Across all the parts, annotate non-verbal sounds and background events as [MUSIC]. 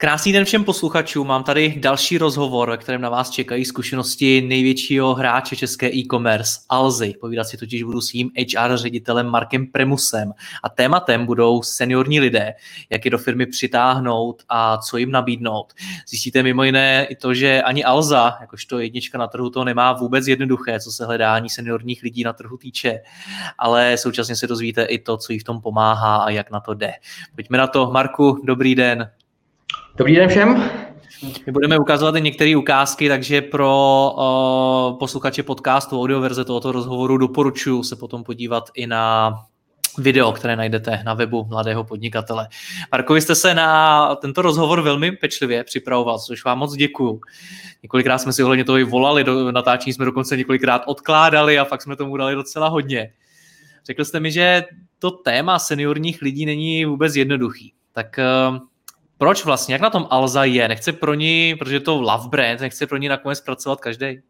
Krásný den všem posluchačům. Mám tady další rozhovor, ve kterém na vás čekají zkušenosti největšího hráče české e-commerce, Alzy. Povídat si totiž budu s jím HR ředitelem Markem Premusem. A tématem budou seniorní lidé, jak je do firmy přitáhnout a co jim nabídnout. Zjistíte mimo jiné i to, že ani Alza, jakožto jednička na trhu, to nemá vůbec jednoduché, co se hledání seniorních lidí na trhu týče. Ale současně se dozvíte i to, co jí v tom pomáhá a jak na to jde. Pojďme na to. Marku, dobrý den. Dobrý den všem. My budeme ukazovat i některé ukázky, takže pro uh, posluchače podcastu, audioverze tohoto rozhovoru doporučuji se potom podívat i na video, které najdete na webu Mladého podnikatele. Marko, vy jste se na tento rozhovor velmi pečlivě připravoval, což vám moc děkuju. Několikrát jsme si ohledně toho i volali, do natáčení jsme dokonce několikrát odkládali a fakt jsme tomu dali docela hodně. Řekl jste mi, že to téma seniorních lidí není vůbec jednoduchý. Tak uh, proč vlastně, jak na tom Alza je? Nechce pro ní, protože to love brand, nechce pro ní nakonec pracovat každý?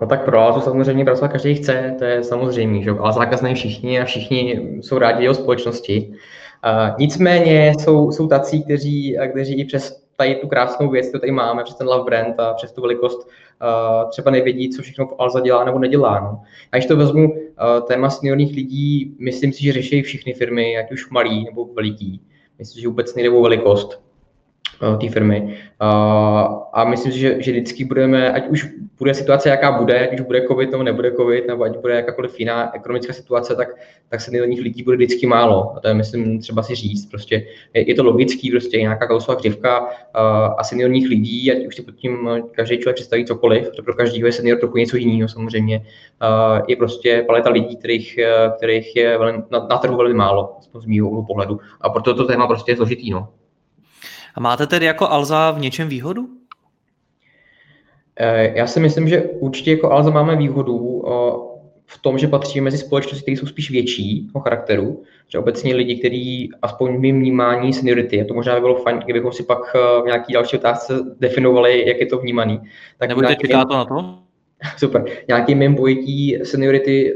No tak pro Alzu samozřejmě pracovat každý chce, to je samozřejmě, že? ale zákaz všichni a všichni jsou rádi jeho společnosti. Uh, nicméně jsou, jsou tací, kteří, kteří i přes tady tu krásnou věc, kterou tady máme, přes ten love brand a přes tu velikost, uh, třeba nevědí, co všechno Alza dělá nebo nedělá. No. A když to vezmu, uh, téma seniorních lidí, myslím si, že řeší všechny firmy, ať už malý nebo veliký. Myslím, že vůbec nejde o velikost eh, té firmy. A myslím si, že, že vždycky budeme, ať už bude situace, jaká bude, už bude covid nebo nebude covid, nebo ať bude jakákoliv jiná ekonomická situace, tak, tak se seniorních lidí bude vždycky málo. A to je, myslím, třeba si říct. Prostě je, je to logický, prostě nějaká kausová křivka a seniorních lidí, ať už si pod tím každý člověk představí cokoliv, protože pro každého je senior trochu něco jiného samozřejmě, je prostě paleta lidí, kterých, kterých je velmi, na, na trhu velmi málo, z mého pohledu. A proto to téma prostě je složitý. No. A máte tedy jako Alza v něčem výhodu? Eh, já si myslím, že určitě jako Alza máme výhodu eh, v tom, že patří mezi společnosti, které jsou spíš větší o charakteru, že obecně lidi, kteří aspoň v mým vnímání seniority, a to možná by bylo fajn, kdybychom si pak eh, v nějaký další otázce definovali, jak je to vnímaný. Tak Nebudete čekat to na to? [LAUGHS] Super. Nějaký mým pojetí seniority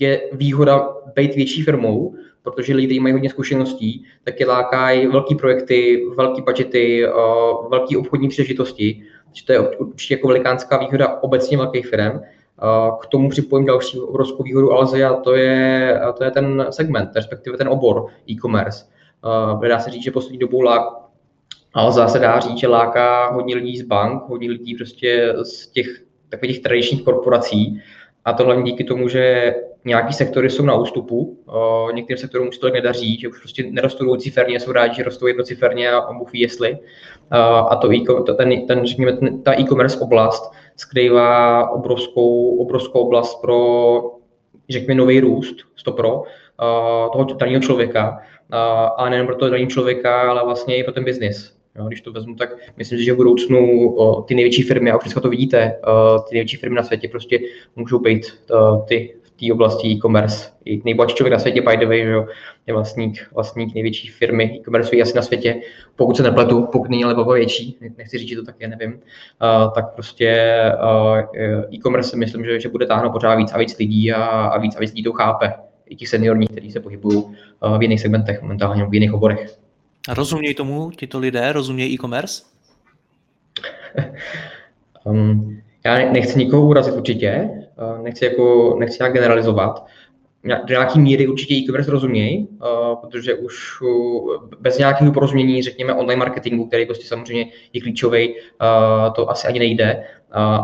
je výhoda být větší firmou, protože lidi, kteří mají hodně zkušeností, tak je lákají velké projekty, velké budgety, velké obchodní příležitosti, takže to je určitě jako velikánská výhoda obecně velkých firm. K tomu připojím další obrovskou výhodu Alze a to je, to je ten segment, respektive ten obor e-commerce. Dá se říct, že poslední dobou lák, Alza se dá říct, že láká hodně lidí z bank, hodně lidí prostě z těch takových tradičních korporací, a to hlavně díky tomu, že nějaký sektory jsou na ústupu, uh, některým sektorům už to tak nedaří, že už prostě nerostou ciferně, jsou rádi, že rostou jednociferně a Bůh ví jestli. Uh, a to, ten, ten, řekněme, ta e-commerce oblast skrývá obrovskou, obrovskou oblast pro, řekněme, nový růst, pro uh, toho daného člověka, a nejen pro toho daného člověka, ale vlastně i pro ten biznis. Jo, když to vezmu, tak myslím si, že v budoucnu o, ty největší firmy, a už dneska to vidíte, o, ty největší firmy na světě prostě můžou být o, ty té oblasti e-commerce. I nejbohatší člověk na světě, by the way, že jo, je vlastník, vlastník největší firmy e-commerce asi na světě, pokud se nepletu, pokud není ale větší, nechci říct, že to tak je, nevím, uh, tak prostě uh, e-commerce myslím, že, že bude táhnout pořád víc a víc lidí a, a víc a víc lidí to chápe. I těch seniorních, kteří se pohybují uh, v jiných segmentech momentálně, v jiných oborech. Rozumějí tomu tito lidé? Rozumějí e-commerce? [LAUGHS] um, já nechci nikoho urazit určitě, nechci, jako, nechci nějak generalizovat. Do nějaké míry určitě e-commerce rozumějí, uh, protože už bez nějakého porozumění, řekněme, online marketingu, který prostě samozřejmě je klíčový, uh, to asi ani nejde,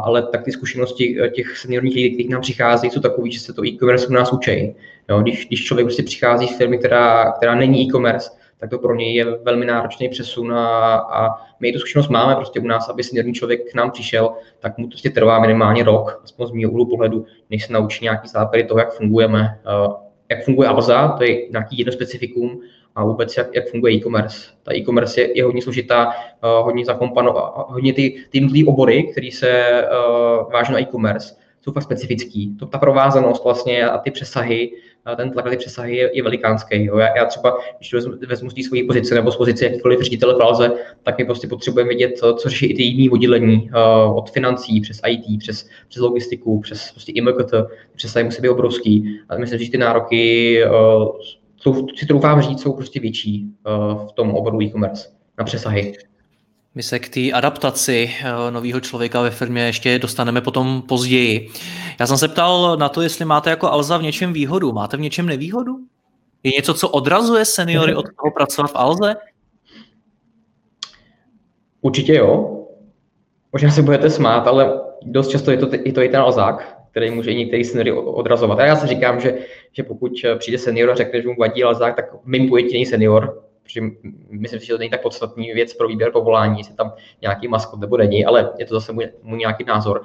ale tak ty zkušenosti těch seniorních lidí, kteří nám přicházejí, jsou takové, že se to e-commerce u nás učí. když, když člověk prostě přichází z firmy, která, která není e-commerce, tak to pro něj je velmi náročný přesun a, a my tu zkušenost máme prostě u nás, aby seniorní člověk k nám přišel, tak mu to prostě trvá minimálně rok, aspoň z mého úhlu pohledu, než se naučí nějaký základy toho, jak fungujeme, jak funguje Alza, to je nějaký jedno specifikum, a vůbec jak, jak funguje e-commerce. Ta e-commerce je, je hodně složitá, uh, hodně zakompano, hodně ty, ty obory, které se uh, váží na e-commerce, fakt specifický. To, ta provázanost vlastně a ty přesahy, a ten tlak na ty přesahy je, je velikánský. Jo. Já, já, třeba, když vezmu, vezmu z té svojí pozice nebo z pozice jakýkoliv ředitele v tak my prostě potřebujeme vidět, co, co řeší i ty jiné oddělení, uh, od financí, přes IT, přes, přes logistiku, přes prostě IMKT, přesahy musí být obrovský. A myslím, že ty nároky uh, jsou, si troufám říct, jsou prostě větší uh, v tom oboru e-commerce na přesahy. My se k té adaptaci uh, nového člověka ve firmě ještě dostaneme potom později. Já jsem se ptal na to, jestli máte jako Alza v něčem výhodu. Máte v něčem nevýhodu? Je něco, co odrazuje seniory od toho pracovat v Alze? Určitě jo. Možná se budete smát, ale dost často je to, je to i ten Alzák který může i některý seniory odrazovat. A já si říkám, že, že pokud eh, přijde senior a řekne, že mu vadí lazák, tak mým pojetí není senior, protože myslím si, že to není tak podstatný věc pro výběr povolání, jestli tam nějaký maskot nebo není, ale je to zase můj, můj nějaký názor.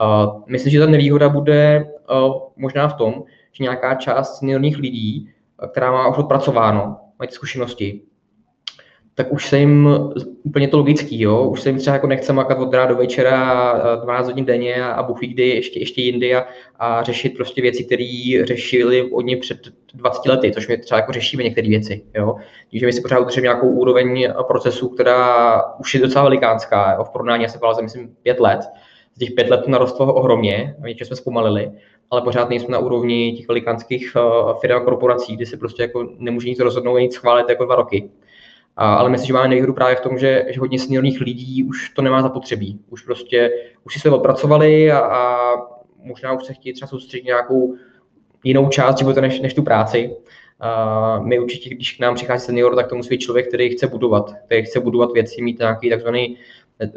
Uh, myslím, že ta nevýhoda bude uh, možná v tom, že nějaká část seniorních lidí, která má už odpracováno, mají zkušenosti, tak už se jim úplně to logický, jo? už se jim třeba jako nechce makat od rána do večera 12 hodin denně a Bůh kdy ještě, ještě jindy a, a, řešit prostě věci, které řešili oni před 20 lety, což my třeba jako řešíme některé věci. Jo? Takže my si pořád udržíme nějakou úroveň procesu, která už je docela velikánská, jo? v porovnání asi byla myslím pět let. Z těch pět let to narostlo ohromně, něčem jsme zpomalili, ale pořád nejsme na úrovni těch velikánských uh, firm a korporací, kdy se prostě jako nemůže nic rozhodnout, nic schválit jako dva roky. Ale myslím, že máme nevýhodu právě v tom, že, že hodně seniorních lidí už to nemá zapotřebí. Už prostě, už si své odpracovali a, a možná už se chtějí třeba soustředit nějakou jinou část života než, než tu práci. A my určitě, když k nám přichází senior, tak to musí být člověk, který chce budovat, který chce budovat věci, mít nějaký takzvaný,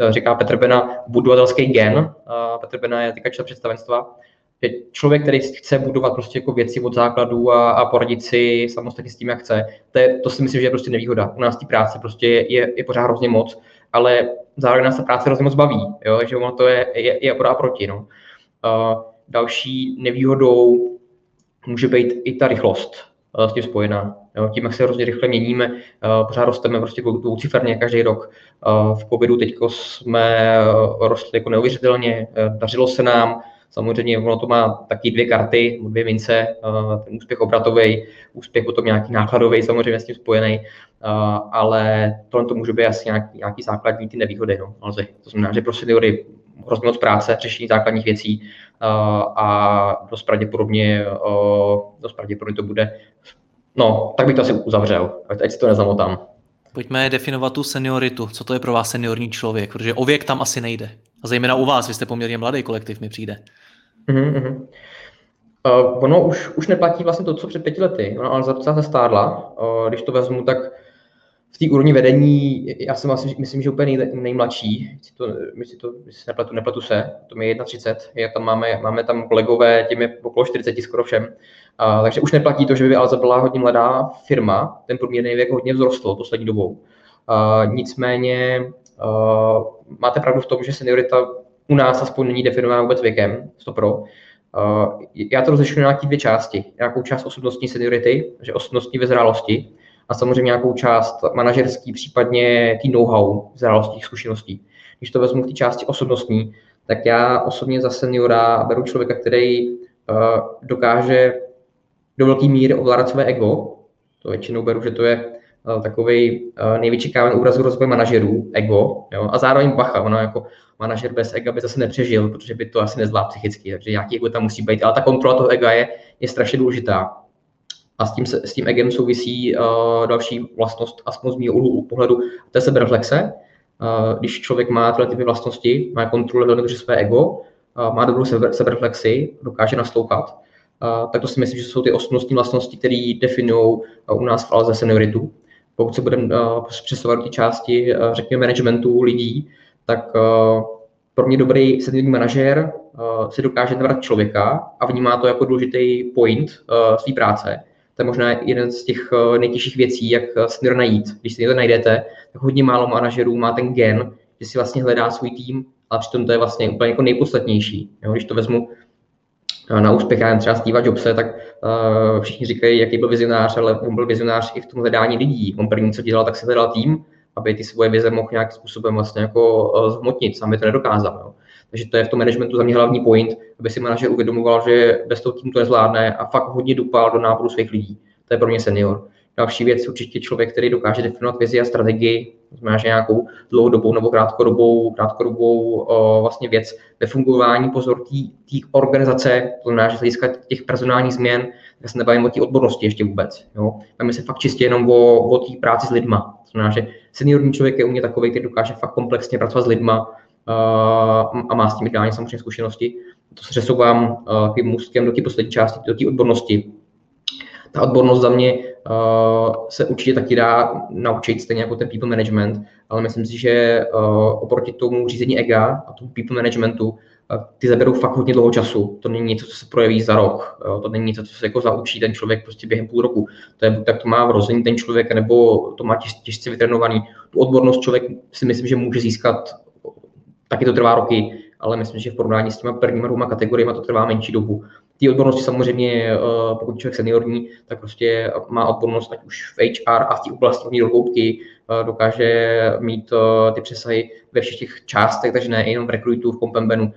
říká Petr Bena, budovatelský gen. A Petr Bena je teďka představenstva že člověk, který chce budovat prostě jako věci od základu a, a poradit si samostatně s tím, jak chce, to, je, to si myslím, že je prostě nevýhoda. U nás té práce prostě je, je, je pořád hrozně moc, ale zároveň nás ta práce hrozně moc baví, jo? že ono to je, je, je a proti. No. Uh, další nevýhodou může být i ta rychlost uh, s tím spojená. Jo? Tím, jak se hrozně rychle měníme, uh, pořád rosteme prostě dvouciferně každý rok. Uh, v covidu teď jsme rostli jako neuvěřitelně, dařilo se nám, Samozřejmě ono to má taky dvě karty, dvě mince, eh, ten úspěch obratový, úspěch potom nějaký nákladový, samozřejmě s tím spojený, eh, ale tohle to může být asi nějaký, nějaký základní ty nevýhody. No. To znamená, že pro seniory hrozně moc práce, řešení základních věcí eh, a dost pravděpodobně, dost pravděpodobně to bude, no, tak bych to asi uzavřel, ať si to nezamotám. Pojďme definovat tu senioritu. Co to je pro vás seniorní člověk? Protože o věk tam asi nejde. A zejména u vás, vy jste poměrně mladý kolektiv, mi přijde. Mm-hmm. Uh, ono už, už neplatí vlastně to, co před pěti lety. Ono ale docela se stárla. Uh, když to vezmu, tak v té úrovni vedení, já jsem asi, myslím, že úplně nej, nejmladší, si to, si to si nepletu, nepletu se, to je 31, je tam máme, máme tam kolegové, tím je okolo 40 skoro všem, uh, takže už neplatí to, že by Alza byla hodně mladá firma, ten průměrný věk hodně vzrostl poslední dobou. Uh, nicméně uh, máte pravdu v tom, že seniorita u nás aspoň není definována vůbec věkem, pro. Uh, já to rozlišuji na nějaké dvě části. Nějakou část osobnostní seniority, že osobnostní vyzrálosti, a samozřejmě nějakou část manažerský, případně tý know-how, zrálosti, zkušeností. Když to vezmu v té části osobnostní, tak já osobně za seniora beru člověka, který uh, dokáže do velké míry ovládat své ego. To většinou beru, že to je takový uh, nejvyčekávaný úraz rozvoje manažerů, ego. Jo? A zároveň bacha, ono jako manažer bez ega by zase nepřežil, protože by to asi nezvládl psychicky, takže nějaký ego tam musí být. Ale ta kontrola toho ega je, je strašně důležitá. A s tím, s tím egem souvisí uh, další vlastnost, aspoň z mého úhlu pohledu, to je sebereflexe. Uh, když člověk má tyhle typy vlastnosti, má kontrolu velmi dobře své ego, uh, má dobrou seber, sebereflexi, dokáže naslouchat, uh, tak to si myslím, že jsou ty osobnostní vlastnosti, které definují uh, u nás v Alze senioritu. Pokud se budeme uh, přesouvat do té části, uh, řekněme, managementu lidí, tak uh, pro mě dobrý seniorní manažer si dokáže nabrat člověka a vnímá to jako důležitý point své práce To je možná jeden z těch nejtěžších věcí, jak senior najít. Když si to najdete, tak hodně málo manažerů má ten gen, že si vlastně hledá svůj tým, ale přitom to je vlastně úplně jako nejpodstatnější. Jo? Když to vezmu na úspěch, já třeba Steve Jobse, tak uh, všichni říkají, jaký byl vizionář, ale on byl vizionář i v tom hledání lidí. On první, co dělal, tak si hledal tým, aby ty svoje vize mohl nějakým způsobem vlastně jako uh, zhmotnit, sami to nedokázal. Jo. Takže to je v tom managementu za mě hlavní point, aby si manažer uvědomoval, že bez toho týmu to nezvládne a fakt hodně dupal do náboru svých lidí. To je pro mě senior. Další věc určitě člověk, který dokáže definovat vizi a strategii, znamená, že nějakou dlouhodobou nebo krátkodobou, krátkodobou o, vlastně věc ve fungování pozor té organizace, to znamená, že z hlediska těch personálních změn, tak se nebavím o té odbornosti ještě vůbec. Jo. Bavíme se fakt čistě jenom o, o té práci s lidma. To znamená, že seniorní člověk je u mě takový, který dokáže fakt komplexně pracovat s lidma uh, a má s tím ideálně samozřejmě zkušenosti. To se přesouvám uh, tím můstkem do té poslední části, do té odbornosti. Ta odbornost za mě uh, se určitě taky dá naučit, stejně jako ten people management, ale myslím si, že uh, oproti tomu řízení EGA a tomu people managementu, uh, ty zaberou fakt hodně dlouho času. To není něco, co se projeví za rok. Uh, to není něco, co se jako zaučí ten člověk prostě během půl roku. To je tak to má vrození ten člověk, nebo to má těž, těžce vytrénovaný. Tu odbornost člověk si myslím, že může získat, taky to trvá roky, ale myslím, že v porovnání s těma prvníma dvěma kategoriemi to trvá menší dobu. Ty odbornosti samozřejmě, eh, pokud člověk seniorní, tak prostě má odbornost ať už v HR a v té oblasti do hloubky, eh, dokáže mít eh, ty přesahy ve všech těch částech, takže ne jenom v rekrutu, v Kompembenu,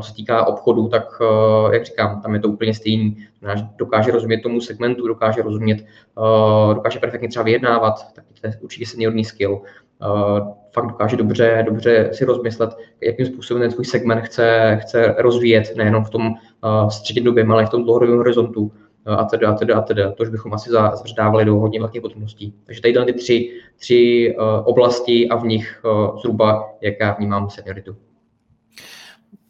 co se týká obchodu, tak jak říkám, tam je to úplně stejný. Dokáže rozumět tomu segmentu, dokáže rozumět, dokáže perfektně třeba vyjednávat, tak to je určitě seniorní skill fakt dokáže dobře, dobře si rozmyslet, jakým způsobem ten svůj segment chce, chce rozvíjet, nejenom v tom uh, střednědobě, ale i v tom dlouhodobém horizontu uh, a teda, a teda, a teda. To už bychom asi zařadávali do hodně velkých podrobností. Takže tady ty tři, tři oblasti a v nich zhruba, jak já vnímám senioritu.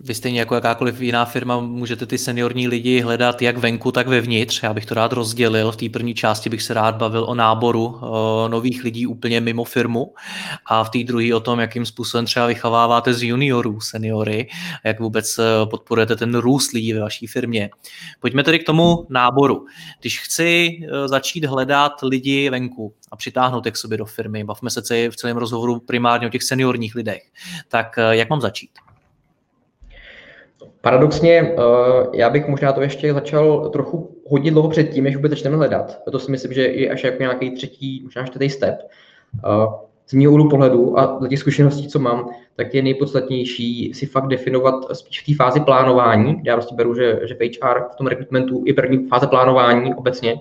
Vy stejně jako jakákoliv jiná firma můžete ty seniorní lidi hledat jak venku, tak vevnitř. Já bych to rád rozdělil. V té první části bych se rád bavil o náboru nových lidí úplně mimo firmu a v té druhé o tom, jakým způsobem třeba vychováváte z juniorů seniory, jak vůbec eh, podporujete ten růst lidí ve vaší firmě. Pojďme tedy k tomu náboru. Když chci eh, začít hledat lidi venku a přitáhnout je k sobě do firmy, bavme se v celém rozhovoru primárně o těch seniorních lidech, tak eh, jak mám začít? Paradoxně, eh, já bych možná to ještě začal trochu hodně dlouho předtím, než vůbec začneme hledat. To si myslím, že je až jako nějaký třetí, možná čtvrtý step. Eh, z mého úhlu pohledu a z těch zkušeností, co mám, tak je nejpodstatnější si fakt definovat spíš v té fázi plánování. Já prostě beru, že, že v HR v tom rekrutmentu je první fáze plánování obecně.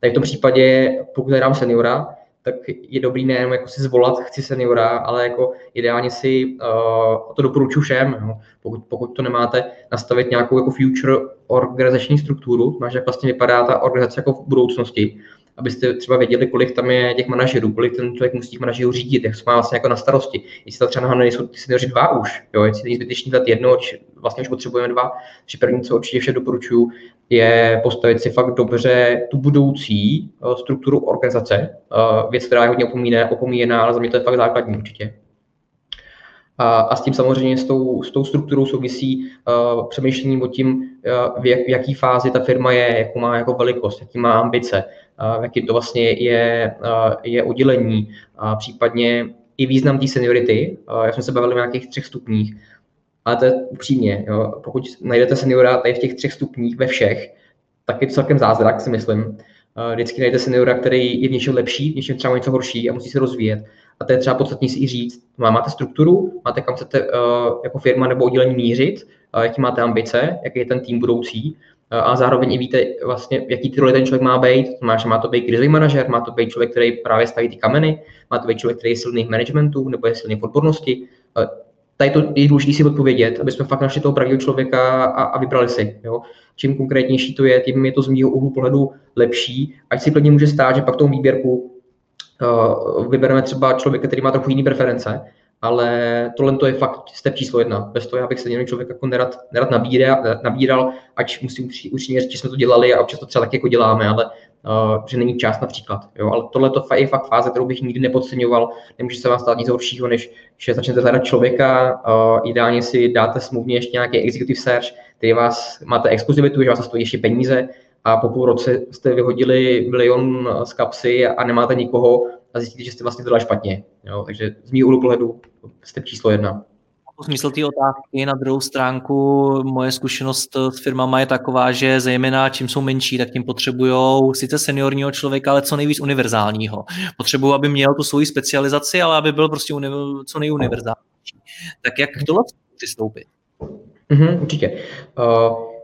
Tak v tom případě, pokud hledám seniora, tak je dobrý nejenom jako si zvolat, chci seniora, ale jako ideálně si uh, to doporučuji všem. Jo. Pokud, pokud to nemáte, nastavit nějakou jako future organizační strukturu, máš jak vlastně vypadá ta organizace jako v budoucnosti, abyste třeba věděli, kolik tam je těch manažerů, kolik ten člověk musí těch manažerů řídit, jak má vlastně jako na starosti. Jestli tam třeba nejsou ty seniori dva už, jo, jestli není zbytečný dát jedno, či vlastně už potřebujeme dva. Takže první, co určitě vše doporučuji, je postavit si fakt dobře tu budoucí uh, strukturu organizace. Uh, věc, která je hodně opomíne, opomíjená, ale za mě to je fakt základní určitě. A, a s tím samozřejmě s tou, s tou strukturou souvisí uh, přemýšlení o tím, uh, v, jak, v jaký fázi ta firma je, jakou má jako velikost, jaký má ambice, jaký to vlastně je, je oddělení, případně i význam té seniority. Já jsme se bavili o nějakých třech stupních, ale to je upřímně, jo, pokud najdete seniora tady v těch třech stupních ve všech, tak je to celkem zázrak, si myslím. Vždycky najdete seniora, který je v něčem lepší, v něčem třeba něco horší a musí se rozvíjet. A to je třeba podstatně si i říct. Máte strukturu, máte kam chcete jako firma nebo oddělení mířit, jaký máte ambice, jaký je ten tým budoucí, a zároveň i víte vlastně, jaký ty roli ten člověk má být. To znamená, že má to být krizový manažer, má to být člověk, který právě staví ty kameny, má to být člověk, který je silný v managementu nebo je silný v odbornosti tady to je důležité si odpovědět, aby jsme fakt našli toho pravého člověka a, a vybrali si. Jo. Čím konkrétnější to je, tím je to z mého úhlu pohledu lepší. Ať si plně může stát, že pak tomu výběrku uh, vybereme třeba člověka, který má trochu jiné preference, ale tohle to je fakt step číslo jedna. Bez toho já bych se jenom člověk jako nerad, nerad nabíral, nabíral, ať musím upřímně říct, že jsme to dělali a občas to třeba tak jako děláme, ale uh, že není čas například. Jo? Ale tohle je fakt fáze, kterou bych nikdy nepodceňoval. Nemůže se vám stát nic horšího, než že začnete hledat člověka, uh, ideálně si dáte smluvně ještě nějaký executive search, který vás, máte exkluzivitu, že vás stojí ještě peníze a po půl roce jste vyhodili milion z kapsy a nemáte nikoho a zjistíte, že jste vlastně to špatně. Jo? Takže z mého úhlu pohledu jste číslo jedna. Smysl té otázky na druhou stránku, moje zkušenost s firmama je taková, že zejména čím jsou menší, tak tím potřebují sice seniorního člověka, ale co nejvíc univerzálního. Potřebují, aby měl tu svoji specializaci, ale aby byl prostě uni- co nejuniverzálnější. Tak jak k tohle přistoupit? Mm-hmm, určitě. Uh,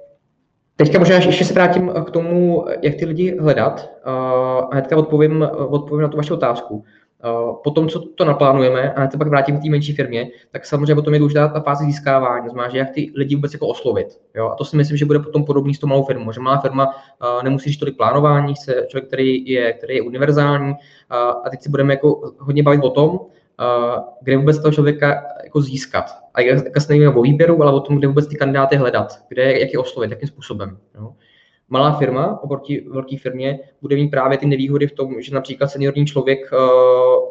teďka možná ještě se vrátím k tomu, jak ty lidi hledat uh, a hnedka odpovím, odpovím na tu vaši otázku. Eh, po tom, co to naplánujeme, a to pak vrátím k té menší firmě, tak samozřejmě potom je důležitá ta fáze získávání, znamená, že jak ty lidi vůbec jako oslovit. Jo? A to si myslím, že bude potom podobný s tou malou firmou, že malá firma nemusí říct tolik plánování, chce člověk, který je, který je univerzální. A teď si budeme jako hodně bavit o tom, kde vůbec toho člověka jako získat. A jak se nevíme o výběru, ale o tom, kde vůbec ty kandidáty hledat, kde, jak je oslovit, jakým způsobem. Jo? malá firma oproti velké firmě bude mít právě ty nevýhody v tom, že například seniorní člověk uh,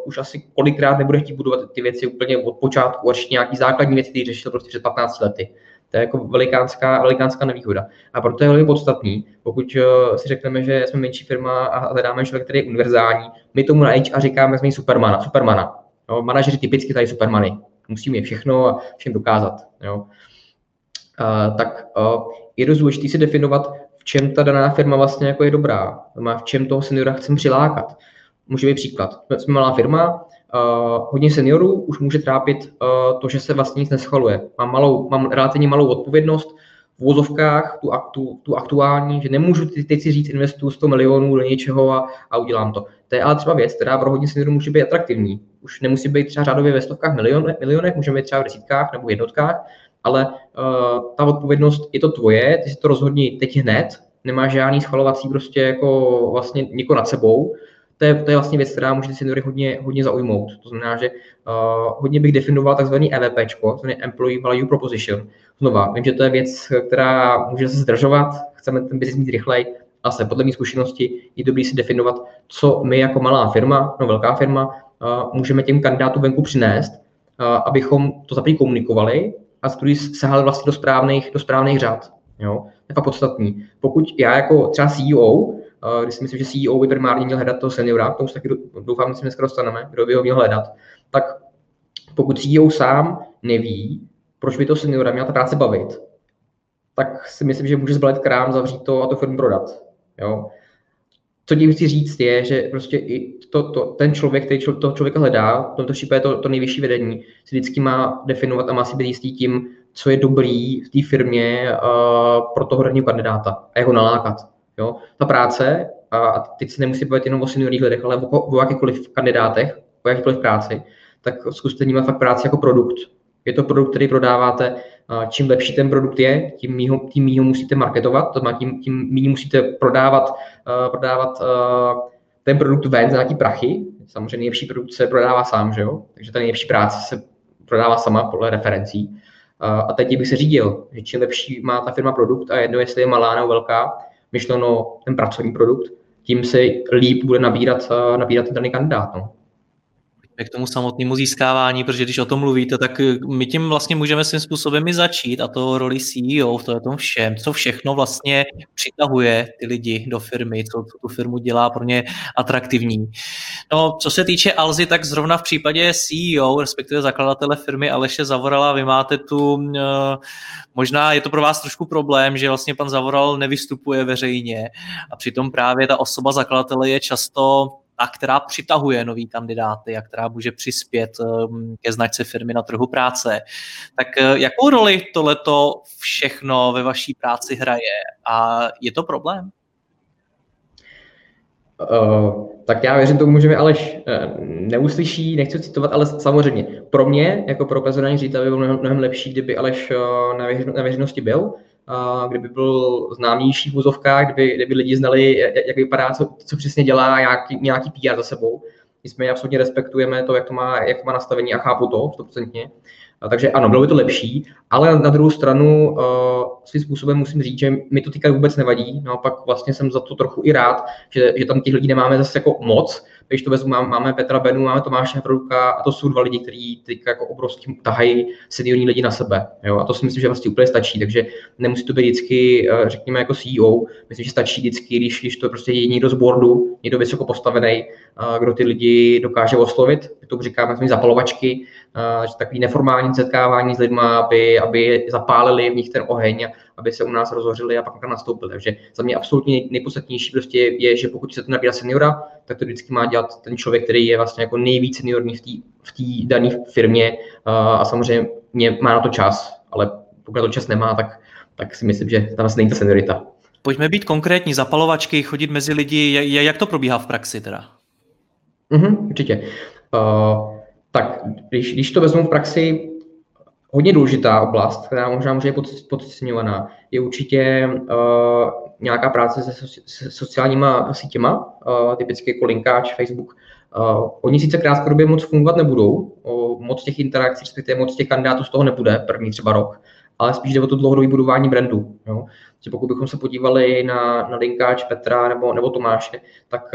už asi kolikrát nebude chtít budovat ty věci úplně od počátku, až nějaký základní věci, které řešil prostě před 15 lety. To je jako velikánská, velikánská nevýhoda. A proto je velmi podstatný, pokud uh, si řekneme, že jsme menší firma a hledáme člověk, který je univerzální, my tomu na HR říkáme, jsme supermana, supermana. Jo, manažeři typicky tady supermany. Musíme je všechno a všem dokázat. Jo. Uh, tak uh, je dost důležité si definovat, v čem ta daná firma vlastně jako je dobrá, v čem toho seniora chcem přilákat. Může být příklad. Jsme malá firma, uh, hodně seniorů už může trápit uh, to, že se vlastně nic neschvaluje. Mám, malou, mám relativně malou odpovědnost v vozovkách, tu, tu, tu aktuální, že nemůžu teď si říct, investuju 100 milionů do něčeho a, a udělám to. To je ale třeba věc, která pro hodně seniorů může být atraktivní. Už nemusí být třeba řádově ve stovkách milion, milionech, může být třeba v desítkách nebo jednotkách, ale uh, ta odpovědnost je to tvoje, ty si to rozhodni teď hned, nemáš žádný schvalovací prostě jako vlastně nikoho nad sebou, to je, to je vlastně věc, která může seniory hodně, hodně zaujmout. To znamená, že uh, hodně bych definoval takzvaný EVP, takzvaný Employee Value Proposition. Znova, vím, že to je věc, která může se zdržovat, chceme ten biznis mít rychleji, se podle mých zkušenosti je dobrý si definovat, co my jako malá firma, no velká firma, můžeme těm kandidátům venku přinést, abychom to za komunikovali a za druhý sahali vlastně do správných, do správných řád. Jo? To je fakt podstatný. Pokud já jako třeba CEO, když si myslím, že CEO by primárně měl hledat toho seniora, k tomu se taky doufám, že se dneska dostaneme, kdo by ho měl hledat, tak pokud CEO sám neví, proč by to seniora měl ta práce bavit, tak si myslím, že může zbalit krám, zavřít to a to firmu prodat. Jo? Co tím chci říct je, že prostě i to, to, ten člověk, který člo, toho člověka hledá, v tomto případě to, to nejvyšší vedení, si vždycky má definovat a má si být jistý tím, co je dobrý v té firmě uh, pro toho radního kandidáta a jak ho nalákat. Jo? Ta práce, a teď se nemusí bavit jenom o seniorních lidech, ale o, o jakýchkoliv kandidátech, o jakýkoliv práci, tak zkuste vnímat fakt práci jako produkt. Je to produkt, který prodáváte, čím lepší ten produkt je, tím mího, tím mího musíte marketovat, to znamená, tím, tím musíte prodávat, uh, prodávat uh, ten produkt ven za nějaký prachy. Samozřejmě nejlepší produkt se prodává sám, že jo? takže ta nejlepší práce se prodává sama podle referencí. A teď bych se řídil, že čím lepší má ta firma produkt a jedno, jestli je malá nebo velká, myšleno ten pracovní produkt, tím se líp bude nabírat, nabírat ten daný kandidát. No k tomu samotnému získávání, protože když o tom mluvíte, tak eh, my tím vlastně můžeme svým způsobem i začít a to roli CEO v tom všem, co všechno vlastně přitahuje ty lidi do firmy, co, co tu firmu dělá pro ně atraktivní. No, co se týče Alzy, tak zrovna v případě CEO, respektive zakladatele firmy Aleše Zavorala, vy máte tu, uh, možná je to pro vás trošku problém, že vlastně pan Zavoral nevystupuje veřejně a přitom právě ta osoba zakladatele je často a která přitahuje nový kandidáty a která může přispět ehm, ke značce firmy na trhu práce. Tak eh, jakou roli tohleto všechno ve vaší práci hraje a je to problém? Uh, tak já věřím tomu, že mi Aleš uh, neuslyší, nechci citovat, ale samozřejmě pro mě, jako pro personální ředitel, by bylo mnohem, lepší, kdyby Aleš uh, na, veřejno, na veřejnosti byl, kdyby byl známější v vozovkách, kdyby, kdyby lidi znali, jak vypadá, co, co přesně dělá, nějaký, nějaký PR za sebou. Nicméně absolutně respektujeme to, jak to má, jak to má nastavení a chápu to, stoprocentně. Takže ano, bylo by to lepší, ale na druhou stranu uh, svým způsobem musím říct, že mi to týka vůbec nevadí. Naopak vlastně jsem za to trochu i rád, že, že tam těch lidí nemáme zase jako moc. Když to vezmu, máme Petra Benu, máme Tomáše Hruka a to jsou dva lidi, kteří teď jako obrovský tahají seniorní lidi na sebe. Jo? A to si myslím, že vlastně úplně stačí. Takže nemusí to být vždycky, eh, řekněme, jako CEO. Myslím, že stačí vždycky, když, když to prostě je někdo z boardu, někdo vysoko postavený, kdo ty lidi dokáže oslovit. My to říkáme zapalovačky, takový neformální setkávání s lidmi, aby, aby zapálili v nich ten oheň, aby se u nás rozhořili a pak tam nastoupili. Takže za mě absolutně nejpodstatnější prostě je, že pokud se to nabírá seniora, tak to vždycky má dělat ten člověk, který je vlastně jako nejvíc seniorní v té v dané firmě a samozřejmě má na to čas, ale pokud na to čas nemá, tak, tak si myslím, že tam vlastně není ta seniorita. Pojďme být konkrétní, zapalovačky, chodit mezi lidi, jak to probíhá v praxi teda? Mm-hmm, určitě. Uh, tak když, když to vezmu v praxi, hodně důležitá oblast, která možná může být podceňovaná, je určitě uh, nějaká práce se, se sociálníma sítěma, uh, typicky jako linkáč, Facebook. Uh, oni sice krátkodobě moc fungovat nebudou, uh, moc těch interakcí, respektive moc těch kandidátů z toho nebude první třeba rok, ale spíš jde o to dlouhodobé budování brandu. Jo že pokud bychom se podívali na, na linkáč Petra nebo, nebo Tomáše, tak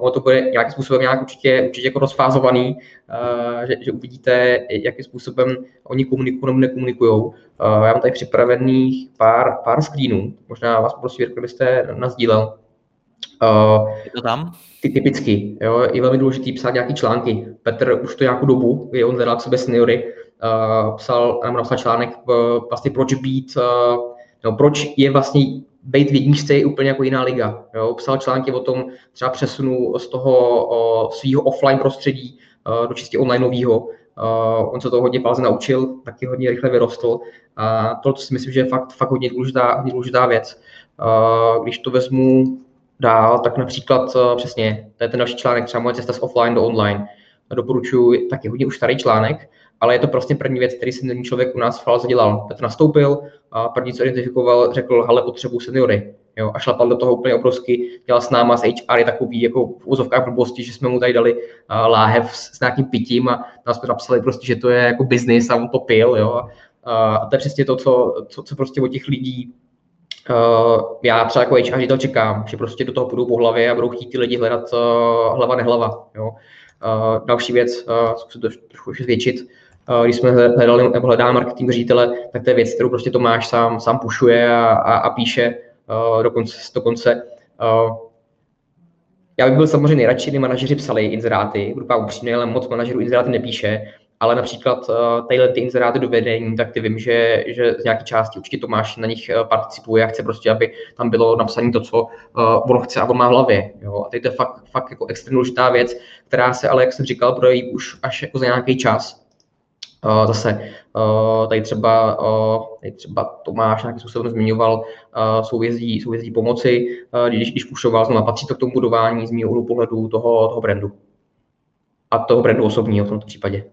uh, to bude nějakým způsobem nějak určitě, určitě jako rozfázovaný, uh, že, že uvidíte, jakým způsobem oni komunikují nebo nekomunikují. Uh, já mám tady připravených pár, pár screenů, možná vás prosím, kdybyste nazdílel. Uh, je to tam? Ty typicky, jo, je velmi důležité psát nějaký články. Petr už to nějakou dobu, je on zadal k sobě seniory, uh, psal, nám napsal článek, uh, vlastně proč být No, proč je vlastně být v jedničce je úplně jako jiná liga. Jo? Psal články o tom třeba přesunu z toho svého offline prostředí do čistě online. Uh, on se to hodně fáze naučil, taky hodně rychle vyrostl. A to si myslím, že je fakt, fakt hodně, důležitá, hodně důležitá věc. Když to vezmu dál, tak například přesně, to je ten další článek, třeba moje cesta z offline do online. Doporučuji taky hodně už starý článek, ale je to prostě první věc, který ten člověk u nás v Falze dělal. Petr nastoupil, a první, co identifikoval, řekl, hele, potřebuji seniory. Jo, a šlapal do toho úplně obrovsky, dělal s náma, s HR takový jako v úzovkách blbosti, že jsme mu tady dali uh, láhev s, s nějakým pitím a nás jsme napsali prostě, že to je jako business a on to pil, jo. A, a to je přesně to, co, co, co prostě od těch lidí Uh, já třeba jako HR to čekám, že prostě do toho půjdu po hlavě a budou chtít ty lidi hledat uh, hlava nehlava. Jo. Uh, další věc, uh, zkusit to trošku zvětšit, když jsme hledali nebo hledá marketing ředitele, tak to je věc, kterou prostě Tomáš sám, sám pušuje a, a, a píše dokonce, dokonce já bych byl samozřejmě nejradši, kdyby manažeři psali inzeráty, budu pak upřímný, ale moc manažerů inzeráty nepíše, ale například tadyhle ty inzeráty do vedení, tak ty vím, že, že z nějaké části určitě Tomáš na nich participuje a chce prostě, aby tam bylo napsané to, co uh, on chce a on má v hlavě. Jo. A teď to je fakt, fakt jako extrémně důležitá věc, která se ale, jak jsem říkal, projeví už až jako za nějaký čas. Zase tady třeba, tady třeba Tomáš nějakým způsobem zmiňoval souvězdí, souvězdí pomoci, když, když pušoval, znamená, patří to k tomu budování z mého pohledu toho, toho brandu. A toho brandu osobního v tomto případě.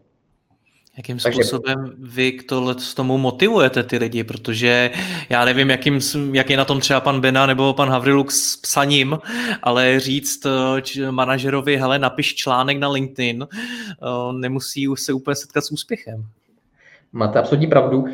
Jakým způsobem vy k tohle s tomu motivujete ty lidi, protože já nevím, jakým, jak je na tom třeba pan Bena nebo pan Havriluk s psaním, ale říct eh, manažerovi, hele, napiš článek na LinkedIn, eh, nemusí už se úplně setkat s úspěchem. Máte absolutní pravdu.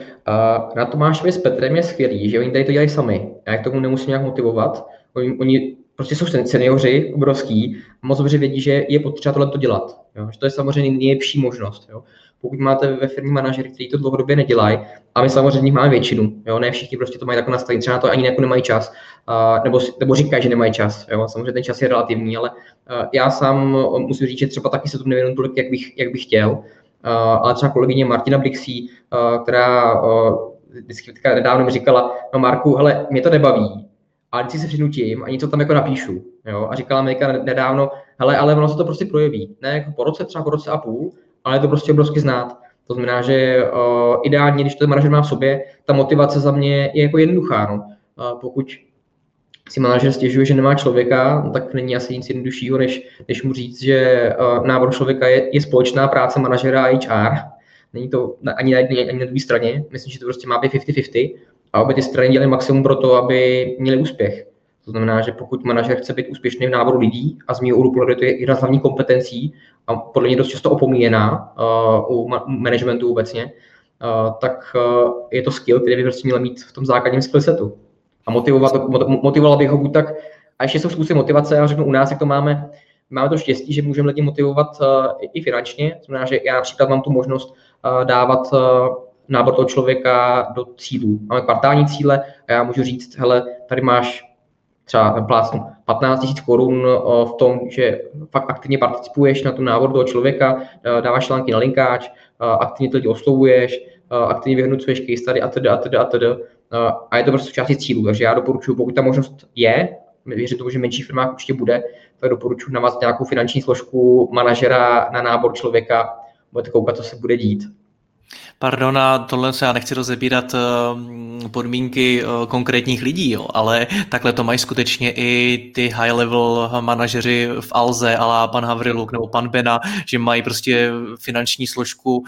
Na Tomášovi s Petrem je skvělý, že oni tady to dělají sami. Já k tomu nemusím nějak motivovat. Oni, oni prostě jsou seniori obrovský, moc dobře vědí, že je potřeba tohle to dělat. Jo? Že to je samozřejmě nejlepší možnost. Jo? Pokud máte ve firmě manažery, kteří to dlouhodobě nedělají, a my samozřejmě máme většinu, jo, ne všichni prostě to mají takhle nastavit, třeba na to ani jako nemají čas, uh, nebo, nebo říkají, že nemají čas, jo, samozřejmě ten čas je relativní, ale uh, já sám musím říct, že třeba taky se to nevěnuju tolik, jak bych, jak bych chtěl, uh, ale třeba kolegyně Martina Blixí, uh, která uh, vždycky nedávno mi říkala, no Marku, hele, mě to nebaví, ale když se přinutím a něco tam jako napíšu. Jo? A říkala mi nedávno, hele, ale ono se to prostě projeví. Ne jako po roce, třeba po roce a půl, ale je to prostě obrovsky znát. To znamená, že uh, ideálně, když to ten manažer má v sobě, ta motivace za mě je jako jednoduchá. No. Uh, pokud si manažer stěžuje, že nemá člověka, no, tak není asi nic jednoduššího, než, než mu říct, že uh, návod člověka je, je společná práce manažera a HR. Není to ani na jedné, ani na druhé straně. Myslím, že to prostě má být 50-50 a obě ty strany dělají maximum pro to, aby měli úspěch. To znamená, že pokud manažer chce být úspěšný v náboru lidí a z mého úhlu pohledu to je jedna z hlavních kompetencí a podle mě dost často opomíjená uh, u managementu obecně, uh, tak uh, je to skill, který by prostě měl mít v tom základním skillsetu. A motivovat, motivoval bych ho buď tak, a ještě jsou způsoby motivace, já řeknu u nás, jak to máme, máme to štěstí, že můžeme lidi motivovat i finančně, znamená, že já například mám tu možnost dávat nábor toho člověka do cílů. Máme kvartální cíle a já můžu říct, hele, tady máš třeba plácnu 15 000 korun v tom, že fakt aktivně participuješ na tom návodu toho člověka, dáváš články na linkáč, aktivně to lidi oslovuješ, aktivně vyhodnocuješ case study a teda a a. A je to prostě části cílů, takže já doporučuji, pokud ta možnost je, věřím tomu, že menší firma určitě bude, tak doporučuji navázat nějakou finanční složku manažera na nábor člověka, budete koukat, co se bude dít. Pardon, a tohle se já nechci rozebírat eh, podmínky eh, konkrétních lidí, jo, ale takhle to mají skutečně i ty high-level manažeři v Alze, ale pan Havriluk nebo pan Bena, že mají prostě finanční složku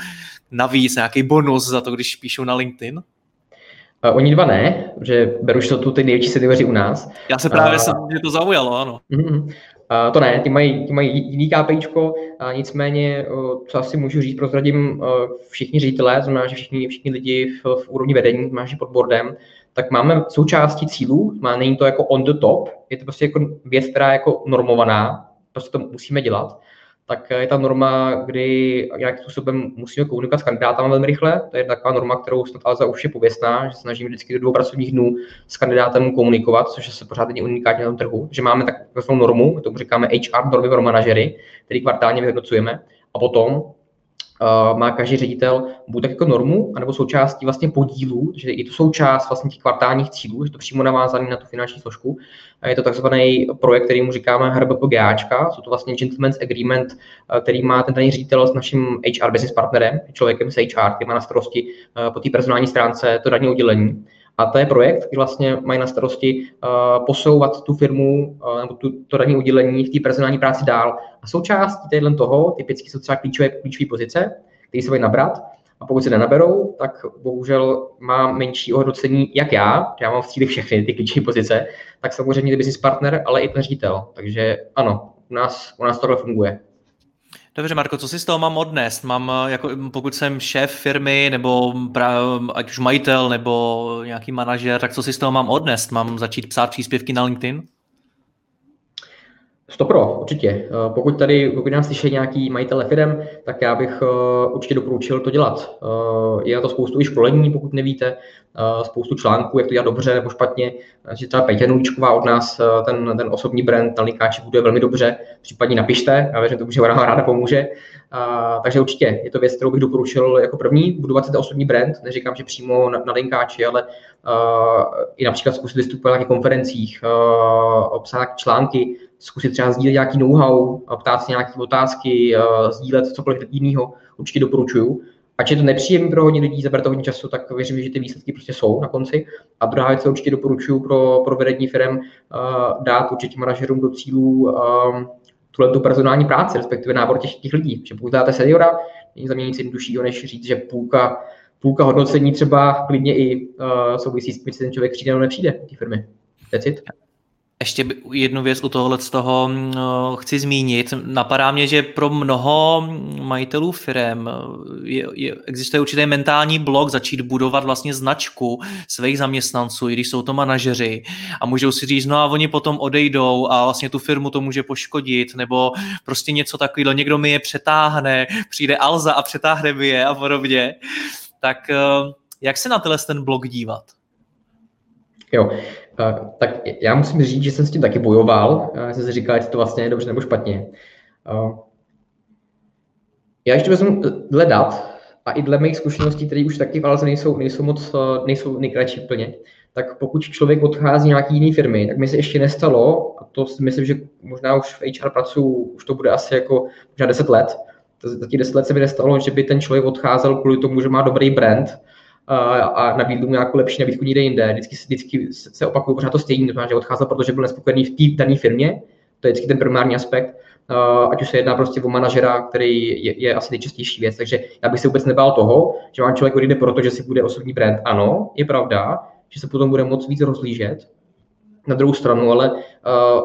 navíc, nějaký bonus za to, když píšou na LinkedIn? Uh, oni dva ne, že beru, že to tu ty největší seniori u nás. Já se právě uh, jsem, že to zaujalo, ano. Uh-huh. Uh, to ne, ty mají, ty mají jiný KPIčko, uh, nicméně, uh, co asi můžu říct, prozradím uh, všichni ředitelé, znamená, že všichni, všichni lidi v, v úrovni vedení, znamená, že pod boardem, tak máme součástí cílů, má není to jako on the top, je to prostě jako věc, která je jako normovaná, prostě to musíme dělat tak je ta norma, kdy nějakým způsobem musíme komunikovat s kandidátama velmi rychle. To je taková norma, kterou snad Alza už je pověstná, že snažíme vždycky do dvou pracovních dnů s kandidátem komunikovat, což se pořád není unikátně na tom trhu. Že máme takovou normu, tomu říkáme HR normy pro manažery, který kvartálně vyhodnocujeme. A potom má každý ředitel buď tak jako normu, anebo součástí vlastně podílu, že je to součást vlastně těch kvartálních cílů, že to přímo navázaný na tu finanční složku. A je to takzvaný projekt, který mu říkáme HRBPGAčka, jsou to vlastně Gentleman's Agreement, který má ten daný ředitel s naším HR business partnerem, člověkem z HR, který má na starosti uh, po té personální stránce to daní oddělení. A to je projekt, který vlastně mají na starosti uh, posouvat tu firmu uh, nebo tu, to daní udělení v té personální práci dál. A součástí téhle toho typicky jsou třeba klíčové, klíčové pozice, které se mají nabrat. A pokud se nenaberou, tak bohužel má menší ohodnocení, jak já, já mám v cíli všechny ty klíčové pozice, tak samozřejmě business partner, ale i ten ředitel. Takže ano, u nás, u nás tohle funguje. Dobře, Marko, co si z toho mám odnést? Mám, eh, jako, pokud jsem šéf firmy, nebo pra, ať už majitel, nebo nějaký manažer, tak co si z toho mám odnést? Mám začít psát příspěvky na LinkedIn? Stopro, určitě. Eh, pokud tady, pokud nás slyší nějaký majitel firm, tak já bych eh, určitě doporučil to dělat. Je na to spoustu i školení, pokud nevíte, spoustu článků, jak to dělat dobře nebo špatně. Takže třeba Petě Nulíčková od nás ten, ten osobní brand na linkáči bude velmi dobře, případně napište, já věřím tomu, že ona ráda pomůže. A, takže určitě je to věc, kterou bych doporučil jako první, budovat si ten osobní brand, neříkám, že přímo na, na linkáči, ale uh, i například zkusit vystupovat na nějakých konferencích, uh, obsahovat články, zkusit třeba sdílet nějaký know-how, ptát se nějaké otázky, uh, sdílet cokoliv jiného, určitě doporučuju. Ač je to nepříjemné pro hodně lidí, zabere to hodně času, tak věřím, že ty výsledky prostě jsou na konci. A druhá věc, co určitě doporučuji pro, pro vedení firm, uh, dát určitě manažerům do cílů uh, tuhle tu personální práci, respektive nábor těch, těch lidí. Že pokud dáte seniora, není za mě nic jednoduššího, než říct, že půlka, půlka hodnocení třeba klidně i uh, souvisí s tím, jestli ten člověk přijde nebo nepřijde ty firmy. That's it. Ještě jednu věc u tohohle z toho mm, chci zmínit. Napadá mě, že pro mnoho majitelů firm je, je, existuje určitý mentální blok začít budovat vlastně značku svých zaměstnanců, i když jsou to manažeři a můžou si říct, no a oni potom odejdou a vlastně tu firmu to může poškodit, nebo prostě něco takového, někdo mi je přetáhne, přijde Alza a přetáhne mi je a podobně. Tak eh, jak se na tenhle ten blok dívat? Jo, tak já musím říct, že jsem s tím taky bojoval. Já jsem si říkal, jestli to vlastně je dobře nebo špatně. Já ještě vezmu dle dat a i dle mých zkušeností, které už taky v Alze nejsou, nejsou moc, nejsou nejkratší plně, tak pokud člověk odchází nějaký jiný firmy, tak mi se ještě nestalo, a to si myslím, že možná už v HR pracuji, už to bude asi jako možná 10 let, za těch 10 let se mi nestalo, že by ten člověk odcházel kvůli tomu, že má dobrý brand, a nabídl mu nějakou lepší nabídku někde jinde. Vždycky, vždycky se opakuje pořád to stejné, že odcházel, protože byl nespokojený v té dané firmě, to je vždycky ten primární aspekt, ať už se jedná prostě o manažera, který je, je asi nejčastější věc. Takže já bych se vůbec nebál toho, že vám člověk odjde proto, že si bude osobní brand. Ano, je pravda, že se potom bude moc víc rozlížet. Na druhou stranu, ale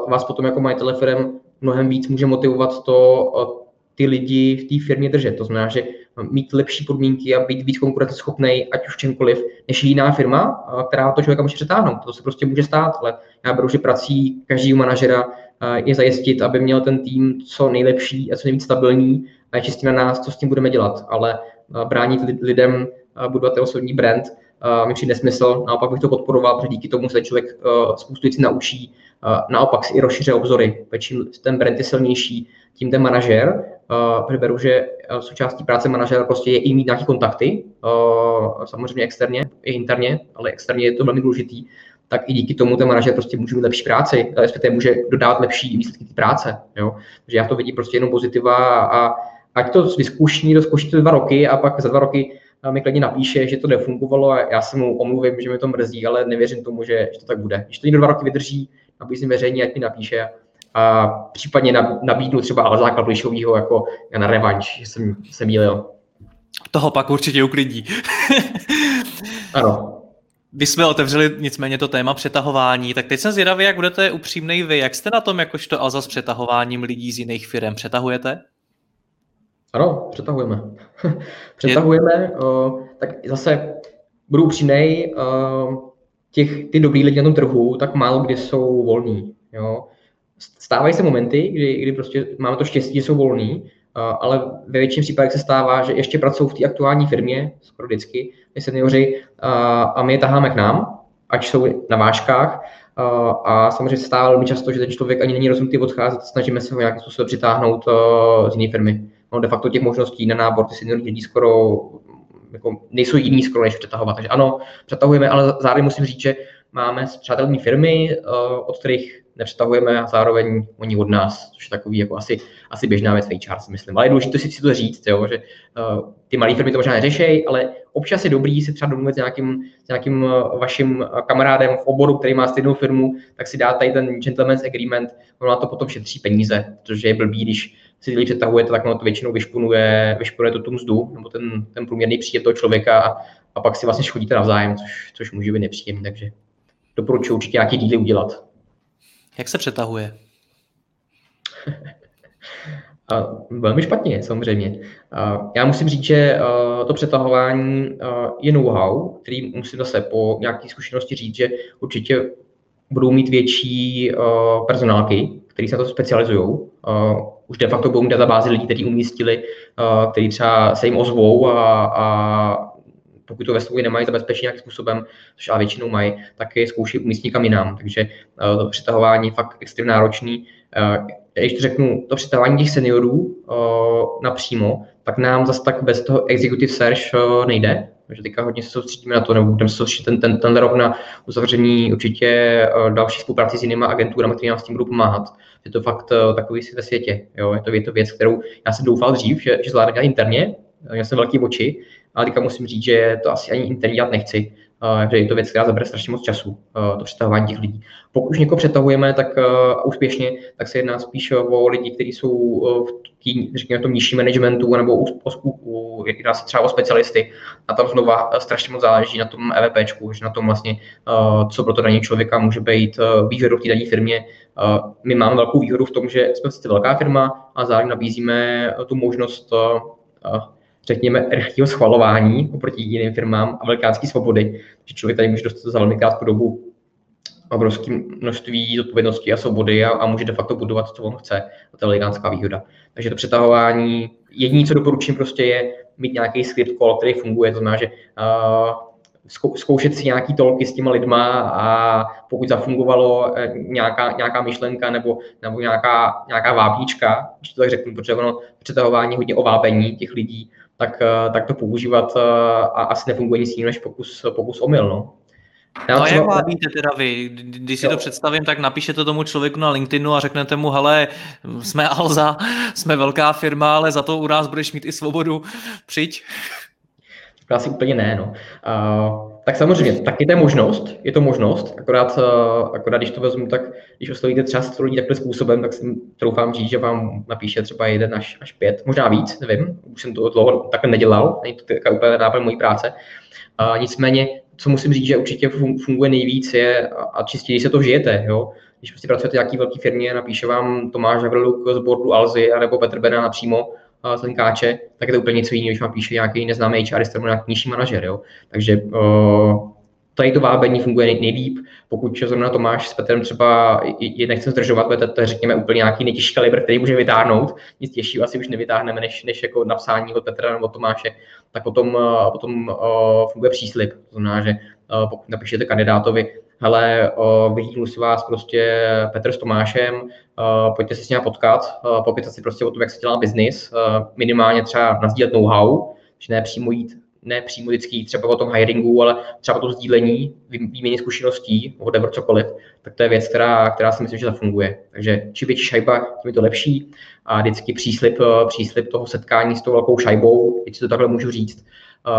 vás potom jako majitele firm mnohem víc může motivovat to, ty lidi v té firmě držet. To znamená, že mít lepší podmínky a být víc konkurenceschopný, ať už čemkoliv, než jiná firma, která to člověka může přetáhnout. To se prostě může stát, ale já beru, že prací každého manažera je zajistit, aby měl ten tým co nejlepší a co nejvíc stabilní a je čistě na nás, co s tím budeme dělat. Ale bránit lidem budovat osobní brand mi přijde smysl, naopak bych to podporoval, protože díky tomu se člověk spoustu věcí naučí, naopak si i rozšiře obzory, čím ten brand je silnější, tím ten manažer, uh, beru, že součástí práce manažera prostě je i mít nějaké kontakty, uh, samozřejmě externě i interně, ale externě je to velmi důležitý, tak i díky tomu ten manažer prostě může mít lepší práci, respektive může dodávat lepší výsledky té práce. Jo? Takže já to vidím prostě jenom pozitiva a ať to vyzkouší, rozkouší to dva roky a pak za dva roky mi klidně napíše, že to nefungovalo a já se mu omluvím, že mi to mrzí, ale nevěřím tomu, že, že to tak bude. Když to někdo dva roky vydrží, nabízím veřejně, ať mi napíše a případně nabídnu třeba ale základ Lišovýho jako na revanš, že jsem se mýlil. Toho pak určitě uklidí. [LAUGHS] ano. Když jsme otevřeli nicméně to téma přetahování, tak teď jsem zvědavý, jak budete upřímnej vy. Jak jste na tom jakožto Alza s přetahováním lidí z jiných firm? Přetahujete? Ano, přetahujeme. [LAUGHS] přetahujeme, Je... uh, tak zase budu upřímnej, uh, těch, ty dobrý lidi na tom trhu, tak málo kdy jsou volní. Jo? Stávají se momenty, kdy, kdy prostě máme to štěstí, že jsou volní, ale ve většině případech se stává, že ještě pracují v té aktuální firmě, skoro vždycky, ty seniori, a my je taháme k nám, ať jsou na vážkách, a samozřejmě se stává velmi často, že ten člověk ani není rozhodnutý odcházet, snažíme se ho nějakým způsobem přitáhnout z jiné firmy. No, de facto těch možností na nábor ty seniorní lidí skoro jako nejsou jiný skoro, než přetahovat. Takže ano, přetahujeme, ale zároveň musím říct, že máme přátelní firmy, od kterých nepřetahujeme a zároveň oni od nás, což je takový jako asi, asi běžná věc si myslím. Ale je důležité si, si to říct, jo, že uh, ty malé firmy to možná neřešejí, ale občas je dobrý si třeba domluvit s nějakým, s nějakým uh, vašim kamarádem v oboru, který má stejnou firmu, tak si dá tady ten gentleman's agreement, ono na to potom šetří peníze, protože je blbý, když si lidi přetahujete, tak ono to většinou vyšpunuje, vyšpunuje to tu mzdu, nebo ten, ten průměrný příjem toho člověka a, a pak si vlastně škodíte navzájem, což, což může být nepříjemné, takže doporučuji určitě nějaký díly udělat. Jak se přetahuje? [LAUGHS] A velmi špatně, samozřejmě. A já musím říct, že to přetahování je know-how, který musím zase po nějaké zkušenosti říct, že určitě budou mít větší personálky, které se na to specializují. Už de facto budou mít databázy lidí, kteří umístili, kteří třeba se jim ozvou a, a pokud to ve svůj nemají zabezpečení nějakým způsobem, což ale většinou mají, tak je zkouší umístit kam jinam. Takže uh, to přetahování je fakt extrémně náročný. Když to řeknu, to přetahování těch seniorů napřímo, tak nám zase tak bez toho executive search uh, nejde, takže teďka hodně se soustředíme na to, nebo budeme se soustředit ten, ten, ten rok na uzavření určitě uh, další spolupráci s jinými agenturami, které nám s tím budou pomáhat. Je to fakt uh, takový si ve světě. Jo? Je, to, je to věc, kterou já jsem doufal dřív, že, že zvládne interně, já jsem velký oči, ale teďka musím říct, že to asi ani interní dělat nechci, že je to věc, která zabere strašně moc času, uh, to přetahování těch lidí. Pokud už někoho přetahujeme tak uh, úspěšně, tak se jedná spíš o lidi, kteří jsou v tý, řekněme, tom nižším managementu nebo u, u, u, jedná se třeba o specialisty a tam znova strašně moc záleží na tom EVPčku, že na tom vlastně, co pro to daný člověka může být výhodou v té dané firmě. My máme velkou výhodu v tom, že jsme sice velká firma a zároveň nabízíme tu možnost řekněme, rychlého schvalování oproti jiným firmám a velikánské svobody, že člověk tady může dostat za velmi krátkou dobu obrovské množství odpovědnosti a svobody a, a může de facto budovat, co on chce. A to je velikánská výhoda. Takže to přetahování, jediné, co doporučím, prostě je mít nějaký script call, který funguje, to znamená, že uh, zkoušet si nějaký tolky s těma lidma a pokud zafungovalo eh, nějaká, nějaká myšlenka nebo, nebo nějaká, nějaká vábnička, když to tak řeknu, protože ono přetahování hodně o vábení těch lidí, tak, eh, tak to používat eh, a asi nefunguje nic jiného než pokus, pokus omyl. No. Já no a jak vábíte teda vy? Když si jo. to představím, tak napíšete tomu člověku na LinkedInu a řeknete mu, hele, jsme Alza, [LAUGHS] jsme velká firma, ale za to u nás budeš mít i svobodu, přijď. Asi úplně ne, no. Uh, tak samozřejmě, taky to je možnost, je to možnost, akorát, uh, akorát když to vezmu, tak když oslovíte třeba 100 lidí takhle způsobem, tak si troufám říct, že vám napíše třeba jeden až, až pět, možná víc, nevím, už jsem to dlouho takhle nedělal, není to taková úplně náplň mojí práce. Uh, nicméně, co musím říct, že určitě funguje nejvíc je, a čistě, když se to žijete, jo, když prostě pracujete v nějaký velký firmě, napíše vám Tomáš Havrluk z boardu Alzy, nebo Petr Bena napřímo, zlinkáče, tak je to úplně něco jiného, když vám píše nějaký neznámý HR nebo nějaký nižší manažer. Jo? Takže uh, tady to vábení funguje nejlíp. Pokud zrovna Tomáš s Petrem třeba je nechcem zdržovat, to, to je řekněme úplně nějaký nejtěžší kalibr, který může vytáhnout. Nic těžšího asi už nevytáhneme, než, než jako napsání od Petra nebo Tomáše, tak potom, potom uh, funguje příslip. To znamená, že uh, pokud napíšete kandidátovi, hele, vyhlídnu si vás prostě Petr s Tomášem, pojďte se s ním potkat, popýtat si prostě o tom, jak se dělá biznis, minimálně třeba nazdílet know-how, že ne přímo jít, ne přímo vždycky třeba o tom hiringu, ale třeba o tom sdílení, výměně zkušeností, whatever, cokoliv, tak to je věc, která, která si myslím, že zafunguje. Takže čím větší šajba, tím je to lepší. A vždycky příslip, příslip toho setkání s tou velkou šajbou, když to takhle můžu říct,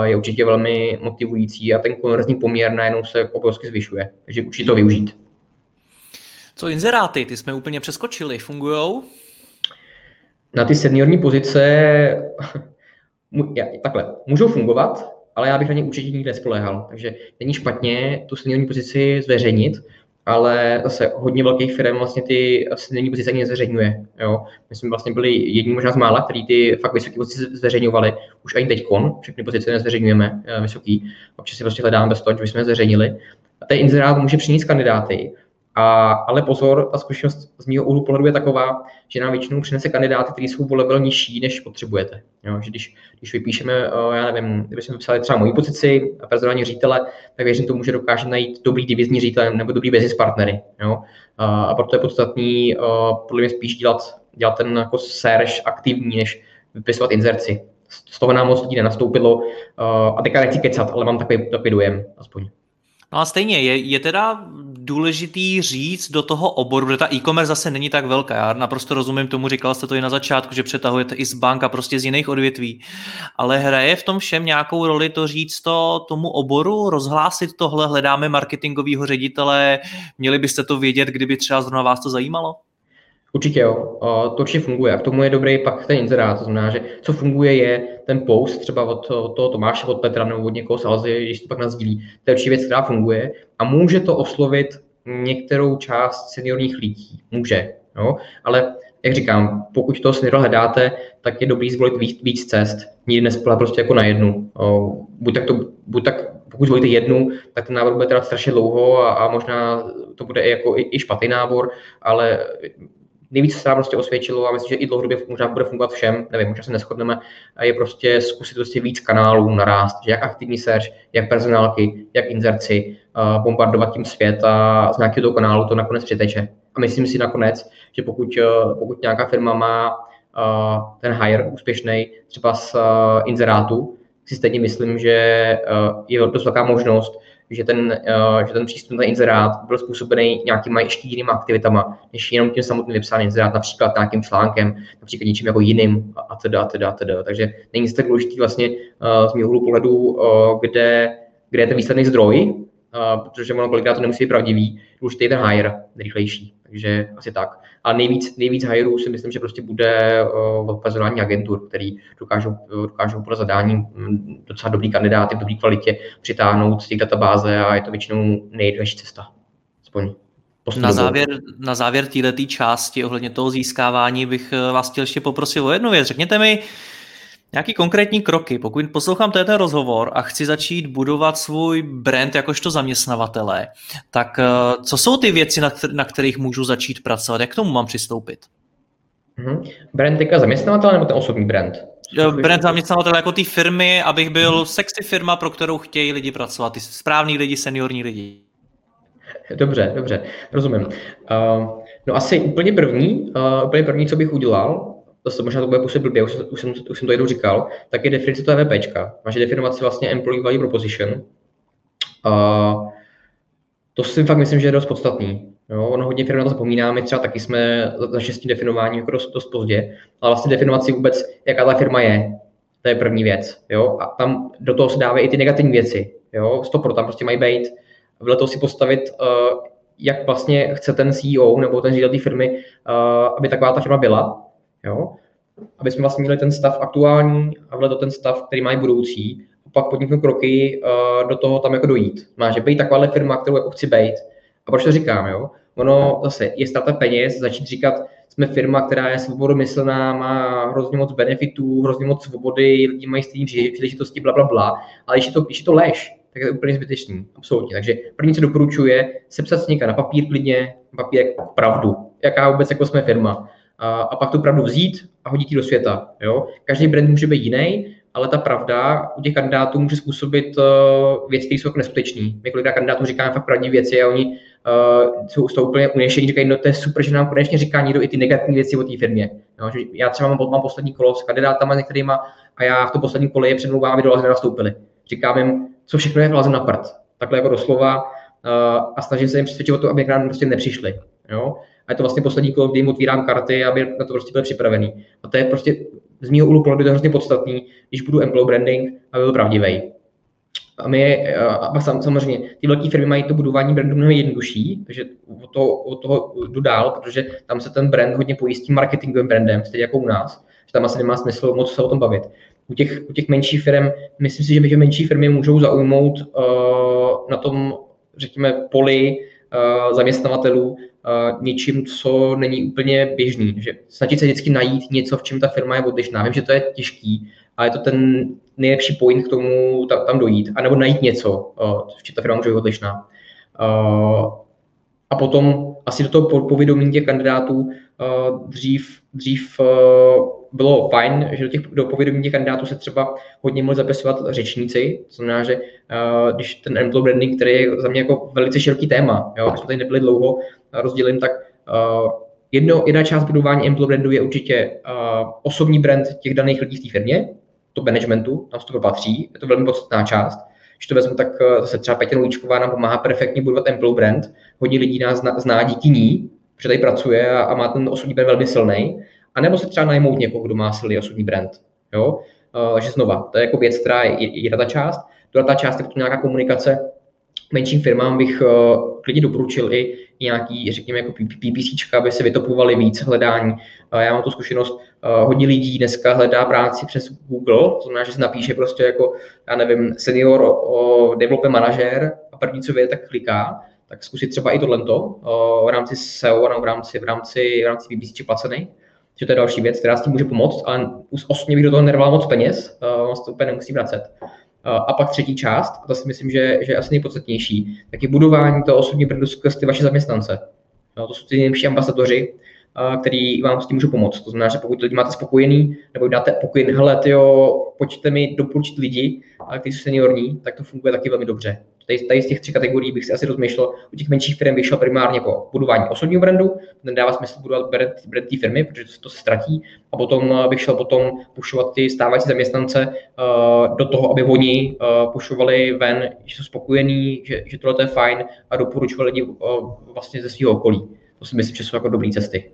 je určitě velmi motivující a ten konverzní poměr najednou se obrovsky zvyšuje. Takže určitě to využít. Co inzeráty? Ty jsme úplně přeskočili. Fungujou? Na ty seniorní pozice takhle, můžou fungovat, ale já bych na ně určitě nikdy nespoléhal. Takže není špatně tu seniorní pozici zveřejnit, ale zase hodně velkých firm vlastně ty není pozice ani nezveřejňuje. Jo. My jsme vlastně byli jedni možná z mála, který ty fakt vysoké pozice zveřejňovali. Už ani teď všechny pozice nezveřejňujeme eh, vysoký. Občas si prostě hledáme bez toho, že bychom je zveřejnili. A ten inzerát může přinést kandidáty, a, ale pozor, ta zkušenost z mého úhlu pohledu je taková, že nám většinou přinese kandidáty, kteří jsou o level nižší, než potřebujete. Jo, že když, když vypíšeme, eh, já nevím, kdybychom vypsali třeba moji pozici a personální ředitele, tak věřím tomu, že dokáže najít dobrý divizní ředitel nebo dobrý business partnery. Jo. A proto je podstatný podle mě spíš dělat, dělat ten jako search aktivní, než vypisovat inzerci. Z toho nám moc lidí nenastoupilo a teďka nechci kecat, ale mám takový, takový dojem aspoň. No a stejně, je, je teda důležitý říct do toho oboru, protože ta e-commerce zase není tak velká. Já naprosto rozumím tomu, říkal jste to i na začátku, že přetahujete i z bank a prostě z jiných odvětví. Ale hraje v tom všem nějakou roli to říct to tomu oboru, rozhlásit tohle, hledáme marketingového ředitele, měli byste to vědět, kdyby třeba zrovna vás to zajímalo? Určitě jo, to určitě funguje. A k tomu je dobrý pak ten inzerát, to znamená, že co funguje je ten post třeba od, od toho Tomáše, od Petra nebo od někoho z Alzy, když to pak nazdílí, to je určitě věc, která funguje. A může to oslovit některou část seniorních lidí, může, jo? ale jak říkám, pokud to seniora hledáte, tak je dobrý zvolit víc, víc cest, nikdy nespolehat prostě jako na jednu. Buď tak, to, buď tak pokud zvolíte jednu, tak ten návod bude trvat strašně dlouho a, a možná to bude i, jako, i, i špatný nábor, ale nejvíc se nám prostě osvědčilo a myslím, že i dlouhodobě možná bude fungovat všem, nevím, možná se neschodneme, je prostě zkusit prostě víc kanálů narást, že jak aktivní search, jak personálky, jak inzerci, bombardovat tím svět a z nějakého toho kanálu to nakonec přiteče. A myslím si nakonec, že pokud, uh, pokud nějaká firma má uh, ten hire úspěšný třeba z uh, inzerátu, si stejně myslím, že je dost velká možnost, že ten, uh, že ten přístup na inzerát byl způsobený nějakýma ještě jinými aktivitama, než jenom tím samotným vypsaným inzerát, například nějakým článkem, například něčím jako jiným a teda, a teda, a teda. Takže není tak důležitý vlastně uh, z mého pohledu, uh, kde, kde je ten výsledný zdroj, protože ono kolikrát to nemusí být pravdivý, důležitý je ten hire, rychlejší. Takže asi tak. A nejvíc, nejvíc hireů si myslím, že prostě bude uh, personální agentur, který dokážou, dokážou pro zadání mm, docela dobrý kandidáty v dobré kvalitě přitáhnout z těch databáze a je to většinou nejjednodušší cesta. Aspoň na závěr, na závěr této části ohledně toho získávání bych eh, vás chtěl ještě poprosil o jednu věc. Řekněte mi, Nějaký konkrétní kroky, pokud poslouchám ten rozhovor a chci začít budovat svůj brand jakožto zaměstnavatele, tak eh, co jsou ty věci, na kterých můžu začít pracovat? Jak k tomu mám přistoupit? Mm-hmm. Brand teďka zaměstnavatele nebo ten osobní brand? Eh, brand zaměstnavatele jako ty firmy, abych byl mm-hmm. sexy firma, pro kterou chtějí lidi pracovat, ty správní lidi, seniorní lidi. Dobře, dobře, rozumím. Uh, no asi úplně první, uh, úplně první, co bych udělal, zase možná to bude působit blbě, už, už, jsem, už jsem to jednou říkal, tak je definice toho EVPčka. Máš definovat si vlastně Employee Value Proposition. Uh, to si fakt myslím, že je dost podstatný. Jo, ono hodně firm na to zapomíná, my třeba taky jsme za šestým definováním jako dost, dost pozdě, ale vlastně definovat si vůbec, jaká ta firma je, to je první věc. Jo? A tam do toho se dávají i ty negativní věci. Jo? Stopro tam prostě mají být. Vedle toho si postavit, uh, jak vlastně chce ten CEO nebo ten ředitel té firmy, uh, aby taková ta firma byla. Jo? Aby jsme vlastně měli ten stav aktuální a vedle to ten stav, který mají budoucí, a pak podniknout kroky uh, do toho tam jako dojít. Má, že být taková firma, kterou jako chci být. A proč to říkám, jo? Ono zase je startup peněz, začít říkat jsme firma, která je svobodomyslná, má hrozně moc benefitů, hrozně moc svobody, lidi mají stejné příležitosti, bla, bla, bla. Ale když je to, když je to lež, tak je to úplně zbytečný, absolutně. Takže první, co doporučuje, sepsat si někam na papír klidně, papír jako pravdu, jaká vůbec jako jsme firma. A, a pak tu pravdu vzít a hodit ji do světa. Jo? Každý brand může být jiný, ale ta pravda u těch kandidátů může způsobit uh, věci, které jsou jako neskutečný. My kolikrát kandidátům říkáme fakt pravdivé věci a oni uh, jsou z toho úplně unešení, říkají, no to je super, že nám konečně říká někdo i ty negativní věci o té firmě. No, že já třeba mám, mám poslední kolo s kandidátama některýma a já v tom posledním kole je předmluvám, aby do Laze nenastoupili. Říkám jim, co všechno je v na prd. Takhle jako doslova uh, a snažím se jim přesvědčit o to, aby k nám prostě nepřišli. Jo? A je to vlastně poslední kolo, kdy jim otvírám karty, aby na to prostě byli připravený. A to je prostě z mého úhlu pohledu hrozně podstatný, když budu employer branding, aby byl pravdivý. A my, a samozřejmě, ty velké firmy mají to budování brandu mnohem jednodušší, takže od toho, od toho jdu dál, protože tam se ten brand hodně pojistí marketingovým brandem, stejně jako u nás, že tam asi nemá smysl moc se o tom bavit. U těch, u těch menších firm, myslím si, že, že menší firmy můžou zaujmout uh, na tom, řekněme, poli uh, zaměstnavatelů něčím, co není úplně běžný. Že snažit se vždycky najít něco, v čem ta firma je odlišná. Vím, že to je těžký, ale je to ten nejlepší point k tomu tam, tam dojít. A nebo najít něco, uh, v čem ta firma může být odlišná. Uh, a potom asi do toho povědomí těch kandidátů dřív, dřív bylo fajn, že do, těch, do povědomí těch kandidátů se třeba hodně mohli zapisovat řečníci, to znamená, že když ten employer branding, který je za mě jako velice široký téma, jo, jsme tady nebyli dlouho, rozdělím, tak uh, jedno, jedna část budování employer brandu je určitě uh, osobní brand těch daných lidí v té firmě, to managementu, tam to patří, je to velmi podstatná část. Když to vezmu, tak zase třeba Petě Nolíčková nám pomáhá perfektně budovat employer brand. Hodně lidí nás zná, zná díky ní, protože tady pracuje a, a má ten osobní brand velmi silný. A nebo se třeba najmout někoho, kdo má silný osobní brand. Jo? Takže znova, to je jako věc, která je jedna ta část. Druhá ta část je to nějaká komunikace. Menším firmám bych klidně doporučil i nějaký, řekněme, jako PPC, aby se vytopovali víc hledání. Já mám tu zkušenost, uh, hodně lidí dneska hledá práci přes Google, to znamená, že se napíše prostě jako, já nevím, senior o developer manažer a první, co vě, tak kliká, tak zkusit třeba i tohle v rámci SEO, v rámci, v rámci, v rámci PPC placený že to je další věc, která s tím může pomoct, ale osobně bych do toho nerval moc peněz, uh, to úplně nemusí vracet. Uh, a pak třetí část, a to si myslím, že, že je asi nejpodstatnější, tak je budování toho osobního brandu skrz ty vaše zaměstnance. No, to jsou ty nejlepší ambasadoři, uh, který vám s tím můžou pomoct. To znamená, že pokud lidi máte spokojený, nebo dáte pokoj, hele, jo, pojďte mi doporučit lidi, kteří jsou seniorní, tak to funguje taky velmi dobře. Tady, tady z těch tří kategorií bych si asi rozmýšlel. U těch menších firm bych šel primárně po budování osobního brandu, ten dává smysl budovat brand, brand té firmy, protože to se ztratí, a potom eh, bych šel potom pušovat ty stávající zaměstnance uh, do toho, aby oni uh, pušovali ven, že jsou spokojení, že, že tohle je fajn a doporučovali lidi uh, vlastně ze svého okolí. To si myslím, že jsou jako dobré cesty.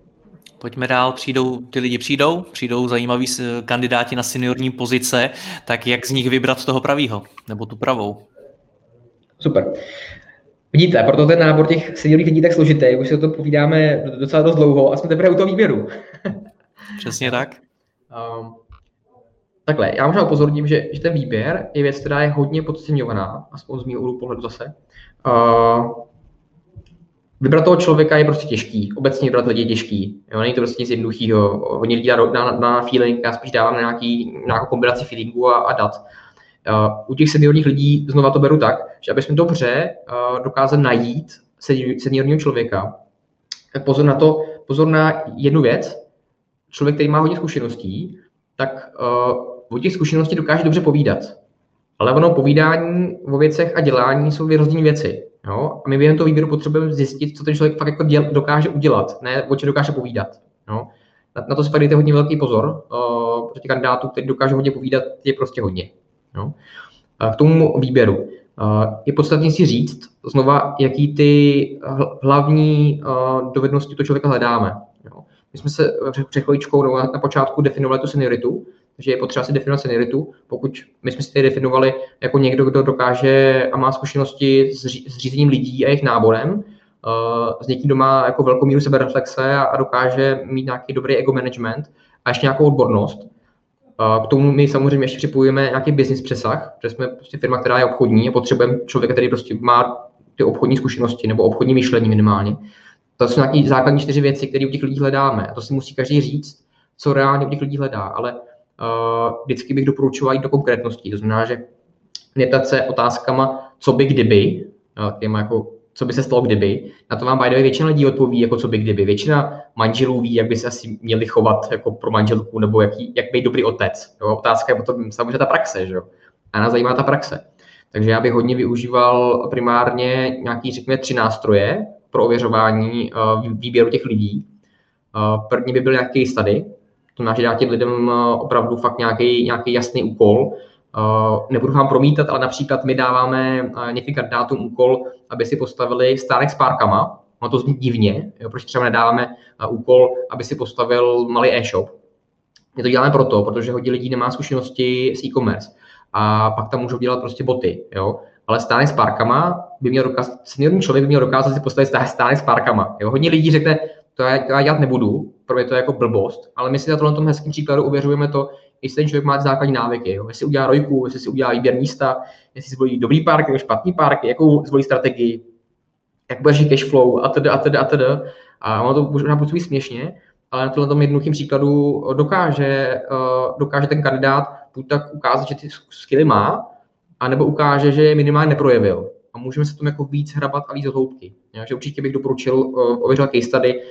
Pojďme dál, přijdou, ty lidi přijdou, přijdou zajímaví kandidáti na seniorní pozice, tak jak z nich vybrat toho pravýho, nebo tu pravou? Super. Vidíte, proto ten nábor těch seniorních lidí tak složitý, už si o tom povídáme docela dost dlouho a jsme teprve u toho výběru. [LAUGHS] Přesně tak. Um, takhle, já možná upozorním, že, že ten výběr je věc, která je hodně podceňovaná, aspoň z mého úhlu pohledu zase. Uh, vybrat toho člověka je prostě těžký. Obecně vybrat lidi je těžký. Jo, není to prostě nic jednoduchého. Hodně lidí dá na, na, na feeling, já spíš dávám nějaký, nějakou kombinaci feelingu a, a dat. Uh, u těch seniorních lidí znova to beru tak, že aby jsme dobře uh, dokázali najít seniorního člověka, tak pozor na to, pozor na jednu věc. Člověk, který má hodně zkušeností, tak uh, o těch zkušeností dokáže dobře povídat. Ale ono povídání o věcech a dělání jsou dvě věci. Jo? A my během toho výběru potřebujeme zjistit, co ten člověk fakt jako děl, dokáže udělat, ne o čem dokáže povídat. Jo? Na, na to si pak dejte hodně velký pozor, uh, protože kandidátů, kteří dokážou hodně povídat, je prostě hodně. Jo? K tomu výběru. Je podstatně si říct znova, jaký ty hlavní dovednosti to člověka hledáme. Jo? My jsme se před chvíličkou nebo na počátku definovali tu senioritu, takže je potřeba si definovat senioritu. Pokud my jsme si tady definovali jako někdo, kdo dokáže a má zkušenosti s, řízením lidí a jejich náborem, s někým, kdo má jako velkou míru sebereflexe a dokáže mít nějaký dobrý ego management a ještě nějakou odbornost, k tomu my samozřejmě ještě připojujeme nějaký business přesah, protože jsme prostě firma, která je obchodní a potřebujeme člověka, který prostě má ty obchodní zkušenosti nebo obchodní myšlení minimálně. To jsou nějaké základní čtyři věci, které u těch lidí hledáme. A to si musí každý říct, co reálně u těch lidí hledá. Ale uh, vždycky bych doporučoval jít do konkrétností. To znamená, že neptat se otázkama, co by kdyby, těma jako co by se stalo kdyby. Na to vám by většina lidí odpoví, jako co by kdyby. Většina manželů ví, jak by se asi měli chovat jako pro manželku, nebo jaký, jak být dobrý otec. Jo? Otázka je potom samozřejmě ta praxe, že jo? A nás zajímá ta praxe. Takže já bych hodně využíval primárně nějaký, řekněme, tři nástroje pro ověřování uh, výběru těch lidí. Uh, první by byl nějaký study, to znamená, že dát těm lidem uh, opravdu fakt nějaký, nějaký jasný úkol, nebudu vám promítat, ale například my dáváme některým kandidátům úkol, aby si postavili stánek s párkama. Ono to zní divně, jo, proč třeba nedáváme uh, úkol, aby si postavil malý e-shop. My to děláme proto, protože hodně lidí nemá zkušenosti s e-commerce a pak tam můžou dělat prostě boty, jo. Ale stánek s párkama by měl dokázat, seniorní člověk by měl dokázat si postavit stánek s párkama. Jo. Hodně lidí řekne, to já, to já dělat nebudu, pro mě to je jako blbost, ale my si na tomhle tom hezkém příkladu uvěřujeme to, jestli ten člověk má základní návyky, jo. jestli udělá rojku, jestli si udělá výběr místa, jestli zvolí dobrý park nebo špatný park, jakou zvolí strategii, jak bude cash flow a tedy a tedy a tedy. A ono to možná působí směšně, ale na tomhle jednoduchém příkladu dokáže, uh, dokáže ten kandidát buď tak ukázat, že ty skilly má, anebo ukáže, že je minimálně neprojevil. A můžeme se tom jako víc hrabat a víc do hloubky. že určitě bych doporučil uh, ověřovat case study,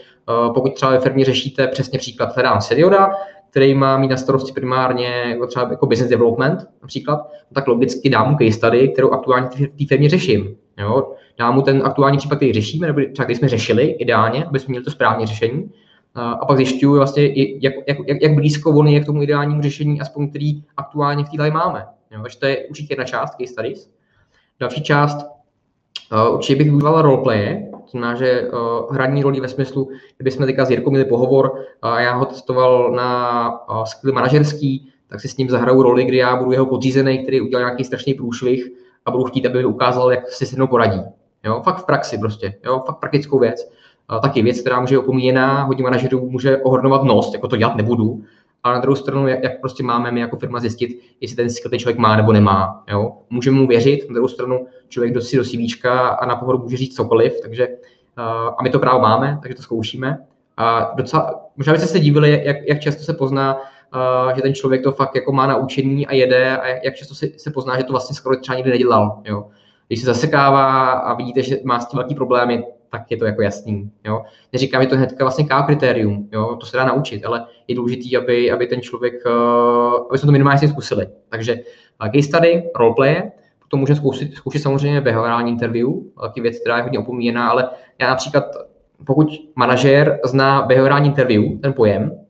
pokud třeba ve firmě řešíte přesně příklad, hledám seniora, který má mít na starosti primárně jako třeba jako business development například, no tak logicky dám mu case study, kterou aktuálně v té firmě řeším. Jo? Dám mu ten aktuální případ, který řešíme, nebo třeba který jsme řešili ideálně, aby jsme měli to správné řešení. A pak zjišťuju vlastně, jak, jak, jak, jak blízko on je k tomu ideálnímu řešení, aspoň který aktuálně v té máme. Jo? Takže to je určitě jedna část case studies. Další část, určitě bych využíval roleplaye, to znamená, že uh, hraní roli ve smyslu, kdyby jsme teďka s Jirkou měli pohovor a já ho testoval na uh, skill manažerský, tak si s ním zahraju roli, kdy já budu jeho podřízený, který udělal nějaký strašný průšvih a budu chtít, aby mi ukázal, jak si se mnou poradí. Jo, fakt v praxi prostě, jo, fakt praktickou věc. Uh, taky věc, která může opomíjená, hodně manažerů může ohrnovat nos, jako to dělat nebudu, ale na druhou stranu, jak, jak prostě máme my jako firma zjistit, jestli ten skill ten člověk má nebo nemá. Jo? Můžeme mu věřit, na druhou stranu člověk do si do CV a na pohodu může říct cokoliv, takže uh, a my to právo máme, takže to zkoušíme. A docela, možná byste se divili, jak, jak často se pozná, uh, že ten člověk to fakt jako má naučení a jede a jak, jak často se, se pozná, že to vlastně skoro třeba nikdy nedělal. Jo? Když se zasekává a vidíte, že má s tím velký problémy, tak je to jako jasný. Jo? Neříkám, že to hnedka vlastně K kritérium, jo? to se dá naučit, ale je důležité, aby, aby ten člověk, uh, aby jsme to minimálně zkusili. Takže uh, case study, roleplay, potom můžeme zkoušet, zkoušet samozřejmě behaviorální interview, taky věc, která je hodně opomíjená, ale já například, pokud manažér zná behaviorální interview, ten pojem,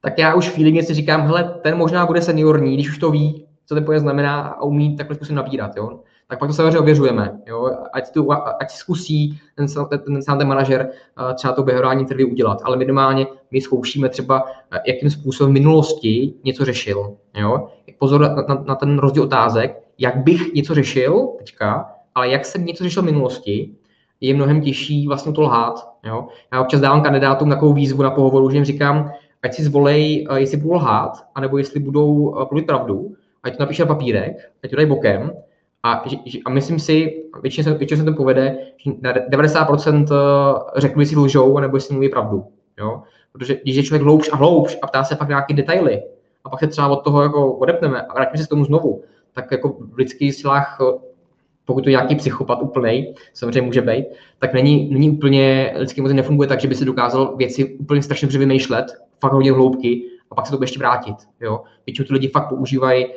tak já už feeling si říkám, hele, ten možná bude seniorní, když už to ví, co ten pojem znamená a umí takhle způsobem nabírat. Jo? Tak pak to samozřejmě ověřujeme. Jo? Ať, tu, ať zkusí ten, ten, ten ten manažer uh, třeba to behaviorální interview udělat, ale minimálně my zkoušíme třeba, uh, jakým způsobem v minulosti něco řešil. Jo? Pozor na, na, na ten rozdíl otázek, jak bych něco řešil teďka, ale jak jsem něco řešil v minulosti, je mnohem těžší vlastně to lhát. Jo? Já občas dávám kandidátům takovou výzvu na pohovoru, že jim říkám, ať si zvolej, uh, jestli budou lhát, anebo jestli budou mluvit pravdu, ať to napíše na papírek, ať to dají bokem a, a myslím si, většině se, většině se to povede, že na 90% eh, řeknu, jestli lžou, nebo jestli mluví pravdu. Jo? Protože když je člověk hloubš a hloubš a ptá se fakt nějaké detaily, a pak se třeba od toho jako odepneme a vrátíme se k tomu znovu, tak jako v lidských silách, eh, pokud to je nějaký psychopat úplný, samozřejmě může být, tak není, není úplně, lidský mozek nefunguje tak, že by se dokázal věci úplně strašně dobře vymýšlet, fakt hodně hloubky a pak se to bude ještě vrátit. Jo? Většinou ty lidi fakt používají uh,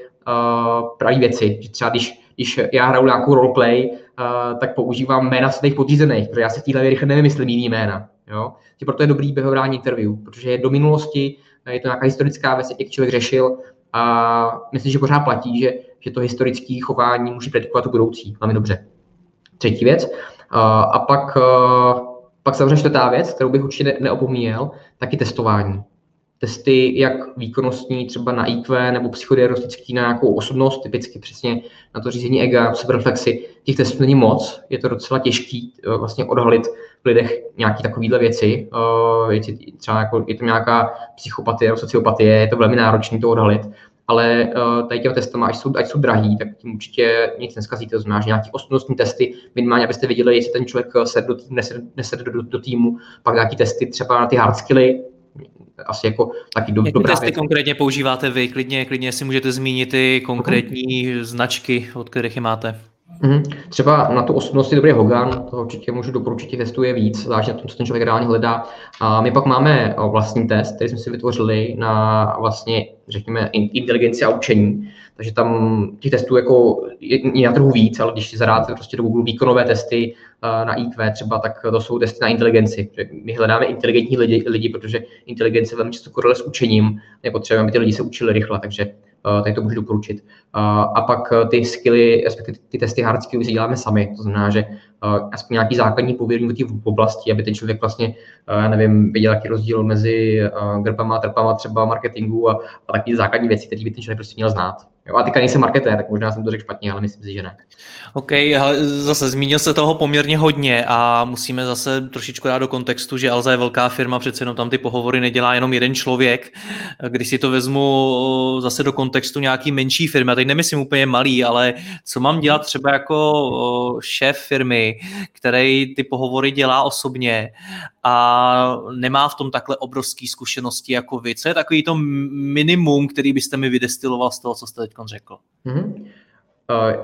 pravé věci, že třeba když když já hraju nějakou roleplay, uh, tak používám jména svých podřízených, protože já se v téhle rychle nevymyslím jiný jména. Jo? Že proto je dobrý behaviorální interview, protože je do minulosti, je to nějaká historická věc, jak člověk řešil a myslím, že pořád platí, že, že to historické chování může predikovat tu budoucí velmi dobře. Třetí věc. Uh, a pak, uh, pak samozřejmě čtvrtá věc, kterou bych určitě ne- neopomíjel, taky testování testy, jak výkonnostní třeba na IQ nebo psychodiagnostický na nějakou osobnost, typicky přesně na to řízení ega, sebereflexy. Těch testů není moc, je to docela těžký eh, vlastně odhalit v lidech nějaké takovéhle věci. Eh, je, třeba jako, je to nějaká psychopatie nebo sociopatie, je to velmi náročné to odhalit. ale uh, tady těmi testama, ať jsou, ať jsou drahý, tak tím určitě nic neskazíte. To znamená, že nějaký osobnostní testy, minimálně abyste viděli, jestli ten člověk se do týmu, nesed, do, do, do, týmu, pak nějaký testy třeba na ty hard skilly, asi jako taky do, dobrá testy věc. konkrétně používáte vy? Klidně, klidně si můžete zmínit ty konkrétní uh-huh. značky, od kterých je máte. Mm-hmm. Třeba na tu osobnost je dobrý Hogan, to určitě můžu doporučit, testuje víc, záleží na tom, co ten člověk reálně hledá. A my pak máme vlastní test, který jsme si vytvořili na vlastně, řekněme, inteligenci a učení. Takže tam těch testů jako je na trhu víc, ale když si zadáte prostě do Google výkonové testy na IQ třeba, tak to jsou testy na inteligenci. My hledáme inteligentní lidi, lidi protože inteligence velmi často koreluje s učením, nepotřebujeme, aby ty lidi se učili rychle, takže Eh, tady to můžu doporučit. Eh, a pak eh, ty skilly, respektive ty testy hard skills děláme sami, to znamená, že aspoň nějaký základní povědomí v oblasti, aby ten člověk vlastně, já nevím, viděl jaký rozdíl mezi grpama trpama třeba marketingu a, a taky základní věci, které by ten člověk prostě měl znát. Jo, a teďka nejsem marketér, tak možná jsem to řekl špatně, ale myslím si, že ne. OK, zase zmínil se toho poměrně hodně a musíme zase trošičku dát do kontextu, že Alza je velká firma, přece jenom tam ty pohovory nedělá jenom jeden člověk. Když si to vezmu zase do kontextu nějaký menší firmy, a teď nemyslím úplně malý, ale co mám dělat třeba jako šéf firmy, který ty pohovory dělá osobně a nemá v tom takhle obrovské zkušenosti jako vy. Co je takový to minimum, který byste mi vydestiloval z toho, co jste teď řekl? Mm-hmm.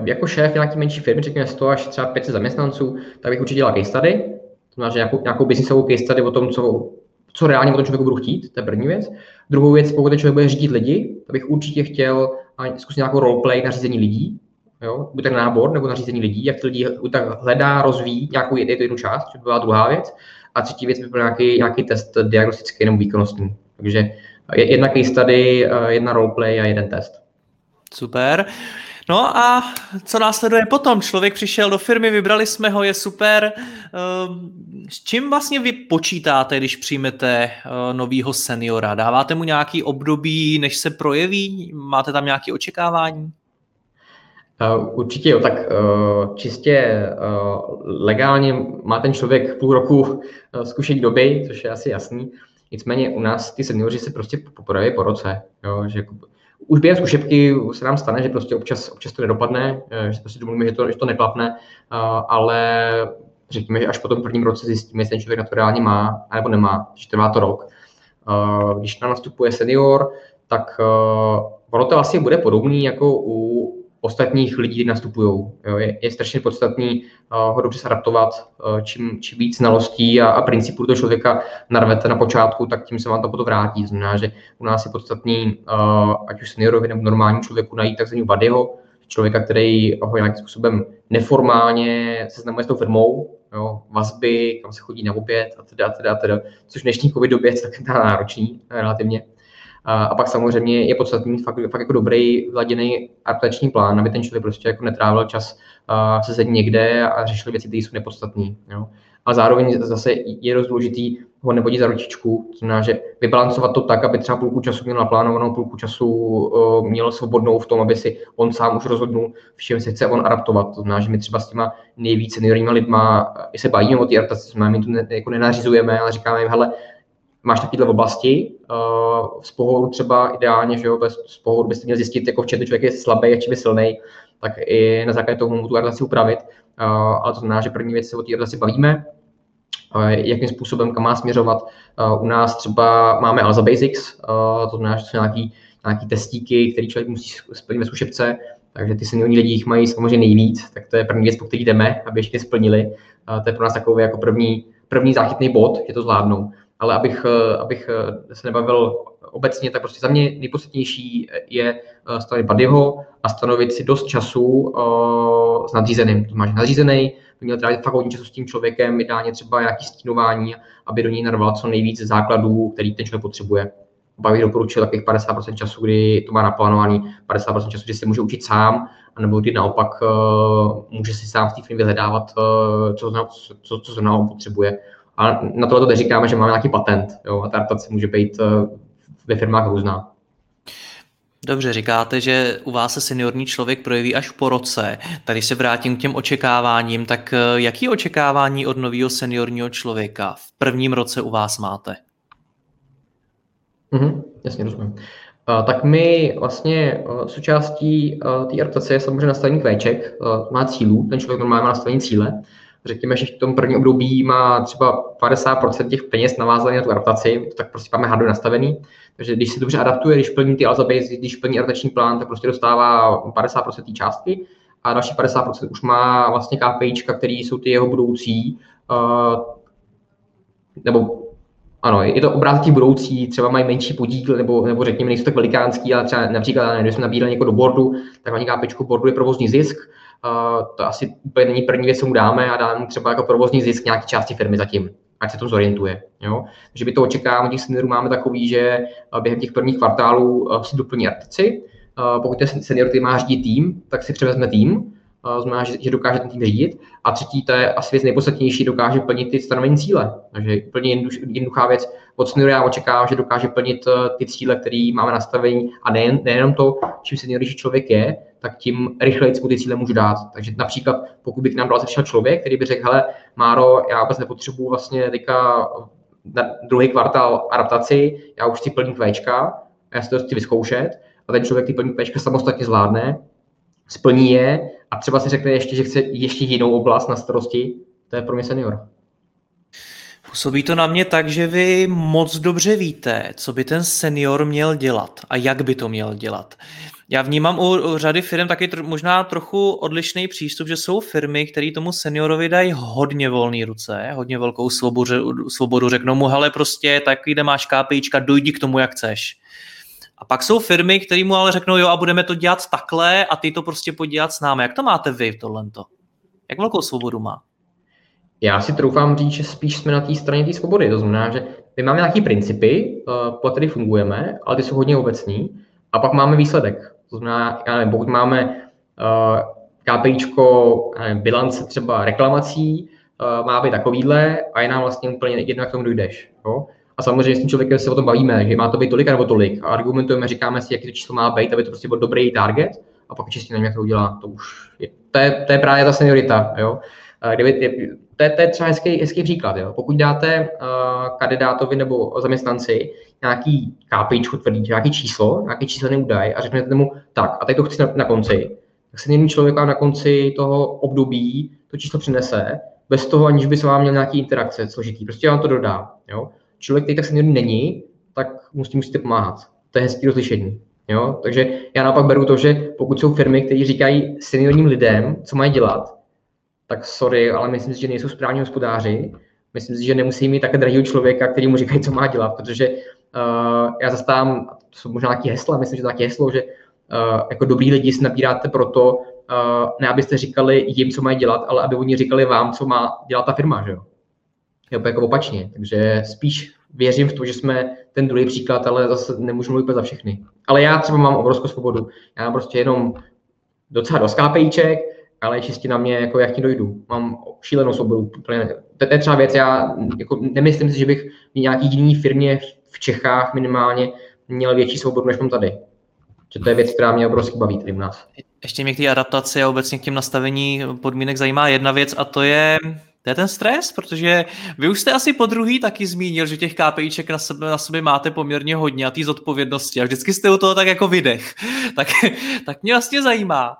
Uh, jako šéf nějaký menší firmy, řekněme 100 až třeba 500 zaměstnanců, tak bych určitě dělal case study, to znamená, že nějakou, nějakou businessovou case study o tom, co, co reálně o tom člověku budu chtít, to je první věc. Druhou věc, pokud ten člověk bude řídit lidi, tak bych určitě chtěl zkusit nějakou roleplay na řízení lidí, jo, buď tak nábor nebo na řízení lidí, jak ty lidi tak hledá, rozvíjí nějakou jednu část, což by byla druhá věc. A třetí věc by byl nějaký, nějaký test diagnostický nebo výkonnostní. Takže jedna case study, jedna roleplay a jeden test. Super. No a co následuje potom? Člověk přišel do firmy, vybrali jsme ho, je super. Ehm, s čím vlastně vy počítáte, když přijmete eh, novýho seniora? Dáváte mu nějaký období, než se projeví? Máte tam nějaké očekávání? Určitě jo, tak eh, čistě eh, legálně má ten člověk půl roku zkušení doby, což je asi jasný. Nicméně u nás ty seniori se prostě poprojeví po roce. Jo, že jako už během zkušebky se nám stane, že prostě občas, občas to nedopadne, eh, že prostě domluvíme, že to, že to neklapne, eh, ale řekněme, že až po tom prvním roce zjistíme, jestli ten člověk na to reálně má, nebo nemá, že trvá to rok. Eh, když nám nastupuje senior, tak ono to vlastně bude podobný jako u ostatních lidí, nastupují. Je, je strašně podstatný uh, ho dobře adaptovat. Uh, čím, čím víc znalostí a, a principů do člověka narvete na počátku, tak tím se vám to potom vrátí. Znamená, že u nás je podstatný, uh, ať už seniorovi nebo normálním člověku, najít takzvaný buddyho, člověka, který ho nějakým způsobem neformálně seznamuje s tou firmou, jo, vazby, kam se chodí na oběd a teda, teda, teda, což v dnešní covid době je tak náročný relativně. A pak samozřejmě je podstatný fakt, fakt jako dobrý vladěný adaptační plán, aby ten člověk prostě jako netrávil čas se sedí někde a řešil věci, které jsou nepodstatné. A zároveň zase je dost důležitý ho nevodit za ručičku, to znamená, že vybalancovat to tak, aby třeba půlku času měl naplánovanou, půlku času uh, měl svobodnou v tom, aby si on sám už rozhodnul, v čem se chce on adaptovat. To znamená, že my třeba s těma nejvíce seniorníma lidma se bavíme o té adaptaci, my to ne, jako nenařizujeme, ale říkáme jim, hele, máš takovéhle oblasti, uh, z pohodu třeba ideálně, že jo, bez, z pohodu byste měl zjistit, jako v čem ten člověk je slabý a čím je silný, tak i na základě toho tu adaptaci upravit. Uh, ale to znamená, že první věc se o té adaptaci bavíme, uh, jakým způsobem, kam má směřovat. Uh, u nás třeba máme Alza Basics, uh, to znamená, že jsou nějaký, nějaký testíky, které člověk musí splnit ve zkušebce, takže ty seniorní lidi jich mají samozřejmě nejvíc, tak to je první věc, po který jdeme, aby ještě splnili. Uh, to je pro nás takový jako první, první záchytný bod, že to zvládnou ale abych, eh, abych eh, se nebavil obecně, tak prostě za mě nejpodstatnější je eh, stanovit buddyho a stanovit si dost času s nadřízeným. To máš nadřízený, by měl trávit fakt hodně času s tím člověkem, ideálně třeba nějaký stínování, aby do něj narval co nejvíc základů, který ten člověk potřebuje. Bych doporučil takových 50% času, kdy to má naplánovaný, 50% času, kdy se může učit sám, anebo kdy naopak může si sám v té firmě vyhledávat, co, co, co, co zrovna on potřebuje a na tohle to neříkáme, že máme nějaký patent. Jo, a ta adaptace může být eh, ve firmách různá. Dobře, říkáte, že u vás se seniorní člověk projeví až po roce. Tady se vrátím k těm očekáváním. Tak eh, jaký očekávání od nového seniorního člověka v prvním roce u vás máte? Mhm, jasně, rozumím. tak my vlastně součástí té adaptace je samozřejmě nastavení kvéček, má cílů, ten člověk normálně má nastavení cíle. Řekněme, že v tom prvním období má třeba 50% těch peněz navázaných na tu adaptaci, tak prostě máme hardware nastavený. Takže když se dobře adaptuje, když plní ty Alzabase, když plní adaptační plán, tak prostě dostává 50% té částky a další 50% už má vlastně KPIčka, které jsou ty jeho budoucí, uh, nebo ano, je to obrázky budoucí, třeba mají menší podíl, nebo, nebo řekněme, nejsou tak velikánský, ale třeba například, když jsme nabírali někoho do bordu, tak ani KPIčku bordu je provozní zisk, to asi úplně není první věc, co mu dáme a dáme mu třeba jako provozní zisk nějaké části firmy zatím ať se to zorientuje. Jo? Takže by to očekávám, těch seniorů máme takový, že během těch prvních kvartálů si doplní artici. Pokud ten senior, který má řídit tým, tak si převezme tým, znamená, že, že dokáže ten tým řídit. A třetí, to je asi věc nejpodstatnější, dokáže plnit ty stanovení cíle. Takže úplně jednoduchá věc. Od seniora já očekávám, že dokáže plnit eh, ty cíle, které máme nastavení a nejen, nejenom to, čím seniornější člověk je, tak tím rychleji mu ty cíle můžu dát. Takže například, pokud by k nám dal přišel člověk, který by řekl, hele, Máro, já vůbec nepotřebuji vlastně teďka na druhý kvartál adaptaci, já už si plním kvéčka, já si to chci vyzkoušet, a ten člověk ty plní kvéčka samostatně zvládne, splní je a třeba si řekne ještě, že chce ještě jinou oblast na starosti, to je pro mě senior. Působí to na mě tak, že vy moc dobře víte, co by ten senior měl dělat a jak by to měl dělat. Já vnímám u, u řady firm taky tr- možná trochu odlišný přístup, že jsou firmy, které tomu seniorovi dají hodně volné ruce, hodně velkou svobodu, svobodu řeknou mu, hele prostě, tak jde máš KPIčka, dojdi k tomu, jak chceš. A pak jsou firmy, které mu ale řeknou, jo, a budeme to dělat takhle a ty to prostě podělat s námi. Jak to máte vy, tohle? Jak velkou svobodu má? Já si troufám říct, že spíš jsme na té straně té svobody. To znamená, že my máme nějaké principy, eh, po kterých fungujeme, ale ty jsou hodně obecní. A pak máme výsledek. To znamená, já nevím, pokud máme uh, KPIčko, nevím, bilance třeba reklamací, uh, má být takovýhle a je nám vlastně úplně jedno, jak tomu dojdeš. Jo? Samozřejmě s tím člověkem se o tom bavíme, že má to být tolik nebo tolik. A argumentujeme, říkáme si, jaký to číslo má být, aby to prostě byl dobrý target. A pak čistě nevím, jak to udělá. To už je, to je, to je právě ta seniorita. Jo? Kdyby, to, je, to je třeba hezký, hezký příklad. Jo? Pokud dáte uh, kandidátovi nebo zaměstnanci nějaký KPIčku tvrdí, nějaký číslo, nějaký číselný údaj a řeknete mu, tak a teď to chci na, na konci, tak se jeden člověk vám na konci toho období to číslo přinese, bez toho, aniž by se vám měl nějaký interakce složitý. Prostě vám to dodá. Jo? Člověk, který tak seniorní není, tak mu s tím musíte pomáhat. To je hezký rozlišení. Jo? Takže já naopak beru to, že pokud jsou firmy, které říkají seniorním lidem, co mají dělat, tak sorry, ale myslím si, že nejsou správní hospodáři. Myslím si, že nemusí mít tak drahého člověka, který mu říkají, co má dělat, protože uh, já zastávám, to jsou možná nějaké hesla, myslím, že to taky heslo, že uh, jako dobrý lidi si nabíráte proto, uh, ne abyste říkali jim, co mají dělat, ale aby oni říkali vám, co má dělat ta firma, že jo. Je jako opačně, takže spíš věřím v to, že jsme ten druhý příklad, ale zase nemůžu mluvit za všechny. Ale já třeba mám obrovskou svobodu. Já mám prostě jenom docela dost KPIček, ale čistě na mě, jako jak ti dojdu. Mám šílenou svobodu. To je třeba věc, já jako nemyslím si, že bych v nějaký jiný firmě v Čechách minimálně měl větší svobodu, než mám tady. Že to je věc, která mě obrovsky baví tady u nás. Ještě mě k té adaptaci a obecně k těm nastavení podmínek zajímá jedna věc a to je to je ten stres, protože vy už jste asi po druhý taky zmínil, že těch KPIček na sebe, na sobě máte poměrně hodně a té zodpovědnosti a vždycky jste u toho tak jako vydech. [LAUGHS] tak, tak mě vlastně zajímá,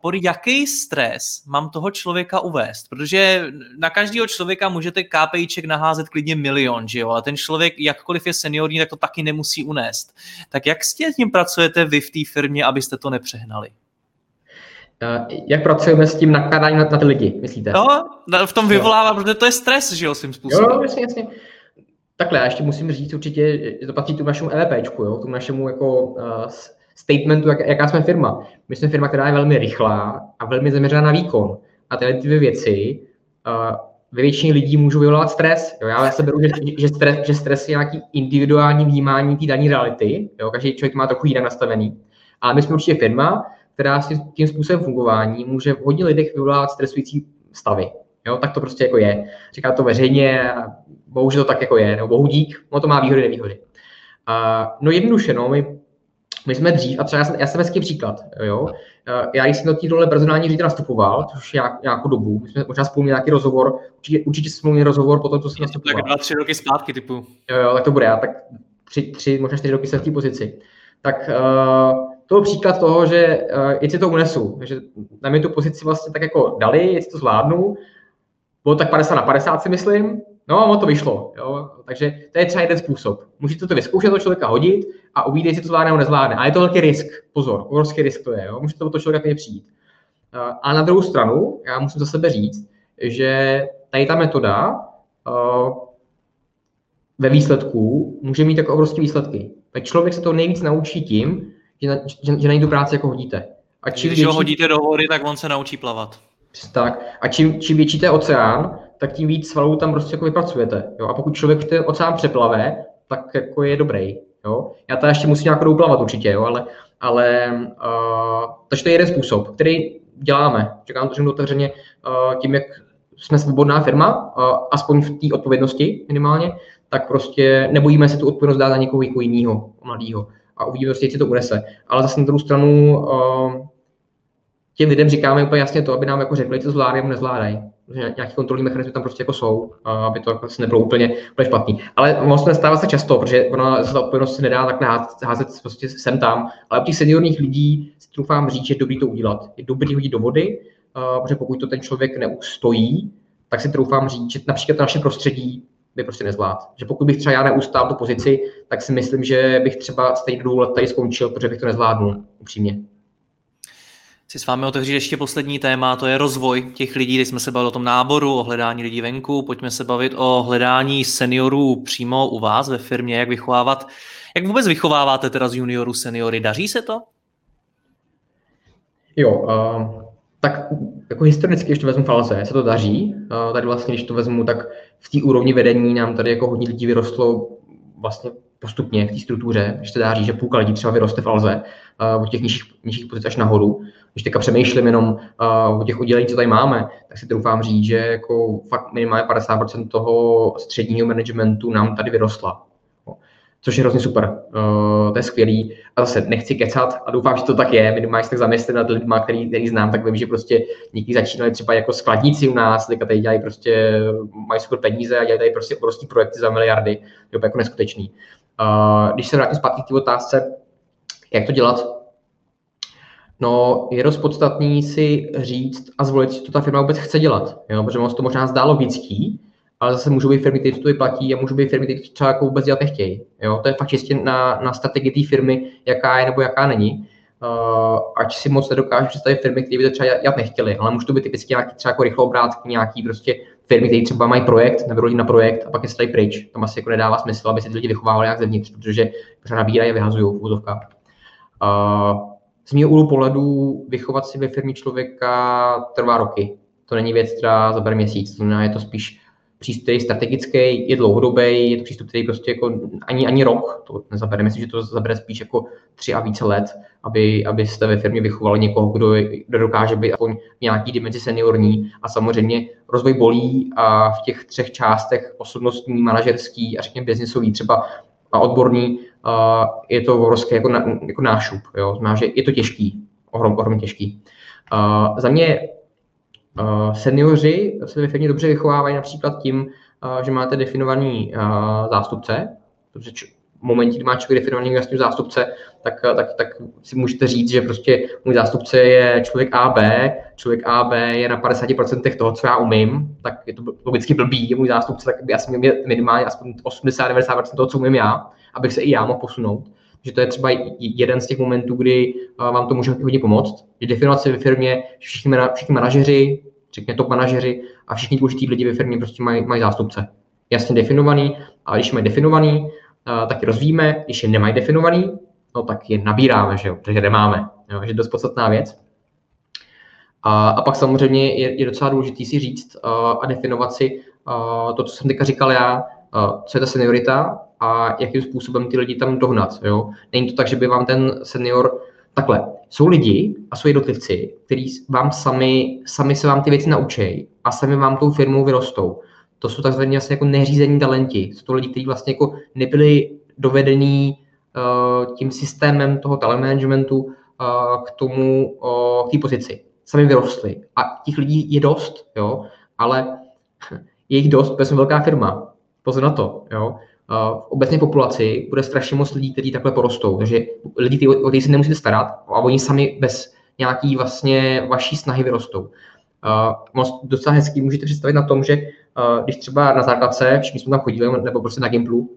pod jaký stres mám toho člověka uvést, protože na každého člověka můžete KPIček naházet klidně milion, že jo, ale ten člověk, jakkoliv je seniorní, tak to taky nemusí unést. Tak jak s tím pracujete vy v té firmě, abyste to nepřehnali? Jak pracujeme s tím nakládáním na, na ty lidi, myslíte? No, v tom vyvolává, protože to je stres, že jo, svým způsobem. Jo, jasně, jasně. Takhle, já ještě musím říct určitě, že to patří tu našemu EVPčku, jo, tomu našemu jako uh, statementu, jak, jaká jsme firma. My jsme firma, která je velmi rychlá a velmi zaměřená na výkon. A tyhle dvě věci uh, ve většině lidí můžou vyvolávat stres. Jo? Já se beru, že, že, stres, že stres je nějaký individuální vnímání té dané reality. Jo? Každý člověk má trochu jinak nastavený. Ale my jsme určitě firma, která si tím způsobem fungování může v hodně lidech vyvolávat stresující stavy. Jo? Tak to prostě jako je. Říká to veřejně, bohužel to tak jako je, nebo bohu dík, no to má výhody, nevýhody. Uh, no jednoduše, no, my my jsme dřív, a třeba já jsem, já jsem hezký příklad, jo. Já když jsem do té role personální ředitel nastupoval, což je nějakou dobu, my jsme možná spolu měli nějaký rozhovor, určitě, určitě jsme měli rozhovor po tom, co jsem nastupoval. Tak dva, tři roky zpátky typu. Jo, jo, tak to bude, já tak tři, tři možná čtyři roky jsem v té pozici. tak uh, to byl příklad toho, že uh, jestli to unesu, že na mě tu pozici vlastně tak jako dali, jestli to zvládnu, bylo tak 50 na 50 si myslím, no a ono to vyšlo, jo? takže to je třeba jeden způsob. Můžete to vyzkoušet toho člověka hodit a uvidíte, jestli to zvládne nebo nezvládne. A je to velký risk, pozor, obrovský risk to je, jo? můžete to toho člověka přijít. Uh, a na druhou stranu, já musím za sebe říct, že tady ta metoda uh, ve výsledku může mít tak obrovské výsledky. Člověk se to nejvíc naučí tím, že, na, že, že na tu práci jako hodíte. A čím Když větší, ho hodíte do vody, tak on se naučí plavat. Tak. A čím, čím větší je oceán, tak tím víc svalů tam prostě jako vypracujete. Jo? A pokud člověk ten oceán přeplave, tak jako je dobrý. Jo? Já tady ještě musím nějak plavat určitě, jo? ale, ale uh, takže to je jeden způsob, který děláme. Čekám to řeknu otevřeně uh, tím, jak jsme svobodná firma, uh, aspoň v té odpovědnosti minimálně, tak prostě nebojíme se tu odpovědnost dát na někoho jiného, mladého a uvidíme, prostě, jestli to unese. Ale zase na druhou stranu uh, těm lidem říkáme úplně jasně to, aby nám jako řekli, co zvládají nebo nezvládají. Nějaký kontrolní mechanizmy tam prostě jako jsou, aby to jako nebylo úplně, úplně špatný. Ale vlastně nestává se často, protože ona se ta odpovědnost se nedá tak házet prostě sem tam. Ale u těch seniorních lidí si troufám říct, že je dobrý to udělat. Je dobrý hodit do vody, uh, protože pokud to ten člověk neustojí, tak si troufám říct, že například naše prostředí by prostě nezvlád. Že pokud bych třeba já neustál tu pozici, tak si myslím, že bych třeba stejně dvou let tady skončil, protože bych to nezvládnul, upřímně. Chci s vámi otevřít ještě poslední téma, to je rozvoj těch lidí, když jsme se bavili o tom náboru, o hledání lidí venku, pojďme se bavit o hledání seniorů přímo u vás ve firmě, jak vychovávat, jak vůbec vychováváte teda z juniorů seniory, daří se to? Jo, uh, tak jako historicky, když to vezmu falze, se to daří. Tady vlastně, když to vezmu, tak v té úrovni vedení nám tady jako hodně lidí vyrostlo vlastně postupně v té struktuře, když se dá že půlka lidí třeba vyroste v Alze, uh, od těch nižších, nižších pozic až nahoru. Když teďka přemýšlím jenom uh, o těch oddělení, co tady máme, tak si troufám říct, že jako fakt minimálně 50% toho středního managementu nám tady vyrostla což je hrozně super. Uh, to je skvělý. A zase nechci kecat a doufám, že to tak je. Minimálně tak zamyslet nad lidmi, který, který znám, tak vím, že prostě někdy začínali třeba jako skladníci u nás, teďka tady dělají prostě, mají super peníze a dělají tady prostě obrovský projekty za miliardy. Je to jako neskutečný. Uh, když se vrátím zpátky k té otázce, jak to dělat, No, je dost podstatný si říct a zvolit, co ta firma vůbec chce dělat. Jo? Protože ono to možná zdálo logický, ale zase můžou být firmy, které to vyplatí a můžou být firmy, které třeba jako vůbec dělat nechtějí. Jo? To je fakt čistě na, na strategii té firmy, jaká je nebo jaká není. Uh, ať si moc nedokážu představit firmy, které by to třeba dělat nechtěli, ale můžou to být typicky nějaký třeba jako rychloobrátky, nějaký prostě firmy, které třeba mají projekt, nebo na projekt a pak je stají pryč. Tam asi jako nedává smysl, aby si ty lidi vychovávali jak zevnitř, protože pořád nabírají a vyhazují v. Uh, z mého úhlu pohledu vychovat si ve firmě člověka trvá roky. To není věc, která zabere měsíc, to je to spíš přístup, strategický, je dlouhodobý, je to přístup, který prostě jako ani, ani rok to nezabere. Myslím, že to zabere spíš jako tři a více let, aby, abyste ve firmě vychovali někoho, kdo, kdo dokáže být aspoň v nějaký dimenzi seniorní a samozřejmě rozvoj bolí a v těch třech částech osobnostní, manažerský a řekněme biznisový třeba a odborný, je to obrovské jako, na, jako nášup. Jo? Znamená, že je to těžký, ohrom, ohromně těžký. A za mě Uh, seniori se ve firmě dobře vychovávají například tím, uh, že máte definovaný uh, zástupce, protože v momentě, kdy má člověk definovaný vlastní zástupce, tak, tak, tak si můžete říct, že prostě můj zástupce je člověk AB, člověk AB je na 50% toho, co já umím, tak je to logicky blbý, je můj zástupce, tak by asi měl minimálně aspoň 80-90% toho, co umím já, abych se i já mohl posunout že to je třeba jeden z těch momentů, kdy vám to může hodně pomoct, že definovat se ve firmě, že všichni, všichni manažeři, řekněme top manažeři a všichni důležití lidi ve firmě prostě mají, mají zástupce. Jasně definovaný, a když mají definovaný, tak je rozvíjíme, když je nemají definovaný, no tak je nabíráme, že jo, protože nemáme, jo, že je dost podstatná věc. A, a pak samozřejmě je, je docela důležité si říct uh, a definovat si to, co jsem teďka říkal já, co je ta seniorita a jakým způsobem ty lidi tam dohnat. Jo? Není to tak, že by vám ten senior takhle. Jsou lidi a jsou jednotlivci, kteří vám sami, sami se vám ty věci naučí a sami vám tou firmou vyrostou. To jsou takzvaně vlastně jako neřízení talenti. Jsou to lidi, kteří vlastně jako nebyli dovedení uh, tím systémem toho telemanagementu uh, k tomu, uh, k té pozici. Sami vyrostli. A těch lidí je dost, jo, ale [LAUGHS] je jich dost, protože jsme velká firma. Pozor na to, jo v obecné populaci bude strašně moc lidí, kteří takhle porostou. Takže lidi, o kterých se nemusíte starat a oni sami bez nějaký vlastně vaší snahy vyrostou. Moc docela hezký můžete představit na tom, že když třeba na základce, všichni jsme tam chodili, nebo prostě na Gimplu,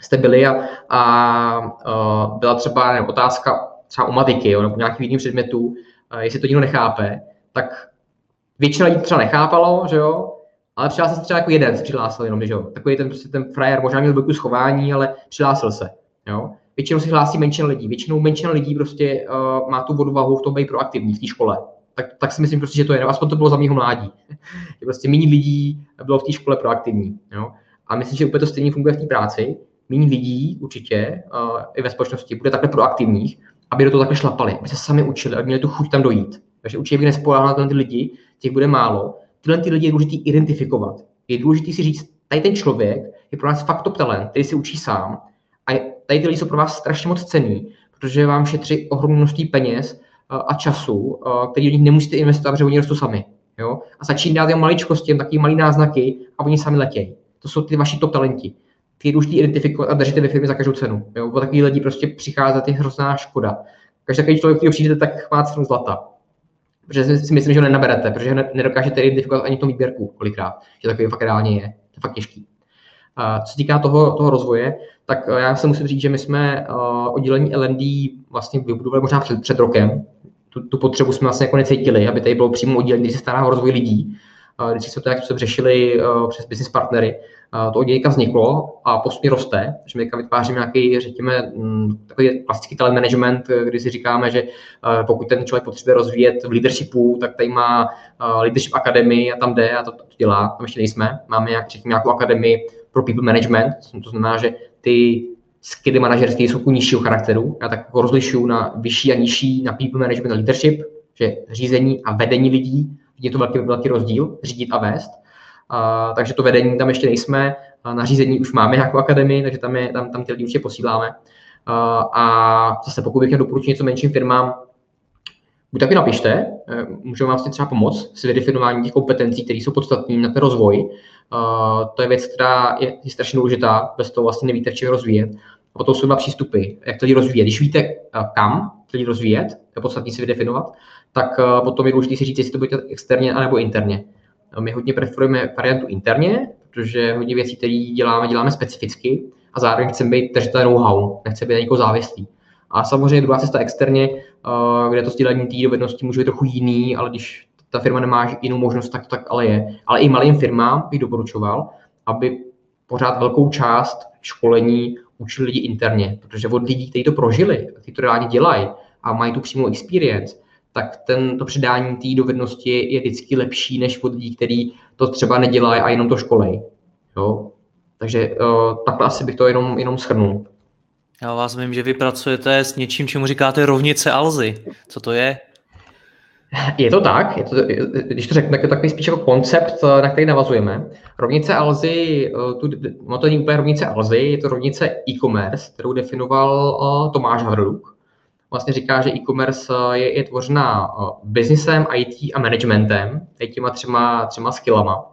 jste byli a, a byla třeba nevím, otázka třeba u matiky, jo, nebo nějakých jiných předmětů, jestli to někdo nechápe, tak většina lidí třeba nechápalo, že jo, ale přihlásil se třeba jako jeden, se přihlásil jenom, že jo. Takový ten, prostě ten frajer, možná měl velkou schování, ale přihlásil se, jo. Většinou si hlásí menšina lidí. Většinou menšina lidí prostě uh, má tu odvahu v tom být proaktivní v té škole. Tak, tak si myslím prostě, že to je. Aspoň to bylo za mého mládí. [LAUGHS] prostě méně lidí bylo v té škole proaktivní. Jo. A myslím, že úplně to stejně funguje v té práci. Méně lidí určitě uh, i ve společnosti bude takhle proaktivních, aby do toho takhle šlapali, aby se sami učili, aby měli tu chuť tam dojít. Takže určitě bych nespoléhal na ty lidi, těch bude málo, tyhle ty lidi je důležité identifikovat. Je důležité si říct, tady ten člověk je pro nás fakt top talent, který si učí sám a tady ty lidi jsou pro vás strašně moc cený, protože vám šetří ohromné množství peněz a času, který do nich nemusíte investovat, protože oni rostou sami. Jo? A začíná dát jen maličkosti, jen takový malý náznaky a oni sami letějí. To jsou ty vaši top talenti. Ty důležité identifikovat a držíte ve firmě za každou cenu. Jo? Bo takový lidi prostě přicházet je hrozná škoda. Každý takový člověk, který přijde, tak má cenu zlata protože si myslím, že ho nenaberete, protože nedokážete identifikovat ani v tom výběrku kolikrát, že takový fakt reálně je. To je fakt těžký. Co se týká toho, toho rozvoje, tak eh, já se musím říct, že my jsme uh, oddělení LND vlastně vybudovali možná před, před rokem. Tu, tu potřebu jsme vlastně jako necítili, aby tady bylo přímo oddělení, když se stará o rozvoj lidí. Když jsme to jak se řešili uh, přes business partnery, to oddělení vzniklo a postupně roste, takže my vytváříme nějaký, řekněme, mm, takový klasický talent management, kdy si říkáme, že eh, pokud ten člověk potřebuje rozvíjet v leadershipu, tak tady má eh, leadership akademii a tam jde a to, to dělá, tam ještě nejsme. Máme nějak, řekněme, nějakou akademii pro people management, to znamená, že ty skilly manažerské jsou nižšího charakteru. Já tak jako rozlišuju na vyšší a nižší, na people management a leadership, že řízení a vedení lidí, je to velký, velký rozdíl, řídit a vést. A, takže to vedení tam ještě nejsme, a nařízení už máme jako akademii, takže tam, je, tam, tam ty lidi určitě posíláme. A, a zase pokud bych měl doporučit něco menším firmám, buď taky napište, e, můžeme vám třeba pomoct s vydefinování těch kompetencí, které jsou podstatné na ten rozvoj. Uh, to je věc, která je, je strašně důležitá, bez toho vlastně nevíte, čeho rozvíjet. A potom jsou dva přístupy, jak to rozvíjet. Když víte, kam to lidi rozvíjet, je podstatné si vydefinovat, tak uh, potom je důležité si říct, jestli to bude externě anebo interně. My hodně preferujeme variantu interně, protože hodně věcí, které děláme, děláme specificky a zároveň chceme být držitel know-how, nechceme být někoho závislý. A samozřejmě druhá cesta externě, eh, kde to sdílení té dovednosti může být trochu jiný, ale když ta firma nemá jinou možnost, tak to tak ale je. Ale i malým firmám bych doporučoval, aby pořád velkou část školení učili lidi interně, protože od lidí, kteří to prožili, kteří to reálně dělají a mají tu přímou experience, tak ten, to předání té dovednosti je vždycky lepší než od lidí, kteří to třeba nedělají a jenom to školej. Jo? Takže uh, takhle asi bych to jenom, jenom schrnul. Já vás vím, že vy pracujete s něčím, čemu říkáte rovnice Alzy. Co to je? Je to tak, je to, když to řeknu, tak je to takový spíš jako koncept, na který navazujeme. Rovnice Alzy, eh, tu, no to není úplně rovnice Alzy, je to rovnice e-commerce, kterou definoval uh, Tomáš Hrduk vlastně říká, že e-commerce eh, je, je tvořená eh, biznisem, IT a managementem, těma třema, třema skillama.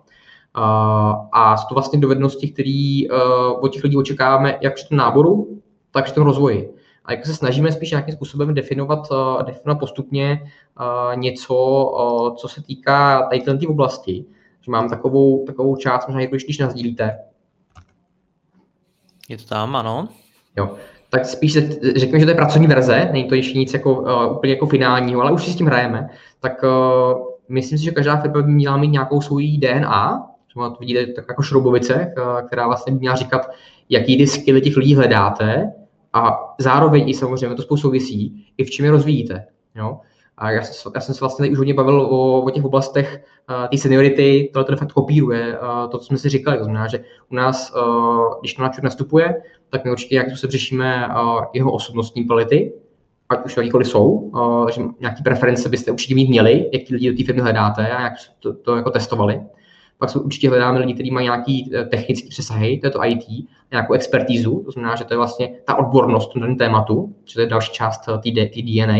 Uh, a jsou to vlastně dovednosti, které od těch lidí očekáváme jak při tom náboru, tak při tom rozvoji. A jak se snažíme spíš nějakým způsobem definovat, definovat postupně něco, co se týká tady té oblasti. Že mám takovou, takovou část, možná když, když nazdílíte. Je to tam, ano. Jo tak spíš řekněme, že to je pracovní verze, není to ještě nic jako, uh, úplně jako finálního, ale už si s tím hrajeme, tak uh, myslím si, že každá firma by měla mít nějakou svou DNA, třeba to vidíte tak jako šroubovice, uh, která vlastně by měla říkat, jaký ty skilly těch lidí hledáte a zároveň i samozřejmě to spolu souvisí, i v čem je rozvíjíte. Jo? A já, já jsem se vlastně už hodně bavil o, o těch oblastech uh, té seniority, tohle to facto kopíruje uh, to, co jsme si říkali. To znamená, že u nás, uh, když to člověk nastupuje, tak my určitě nějakým způsobem řešíme uh, jeho osobnostní kvality, ať už jakýkoliv jsou, uh, že nějaké preference byste určitě mít měli, jak ty lidi do té firmy hledáte a jak to, to jako testovali. Pak jsou určitě hledáme lidi, kteří mají nějaký technický přesahy, to je to IT, nějakou expertízu, to znamená, že to je vlastně ta odbornost na tématu, že to je další část té DNA.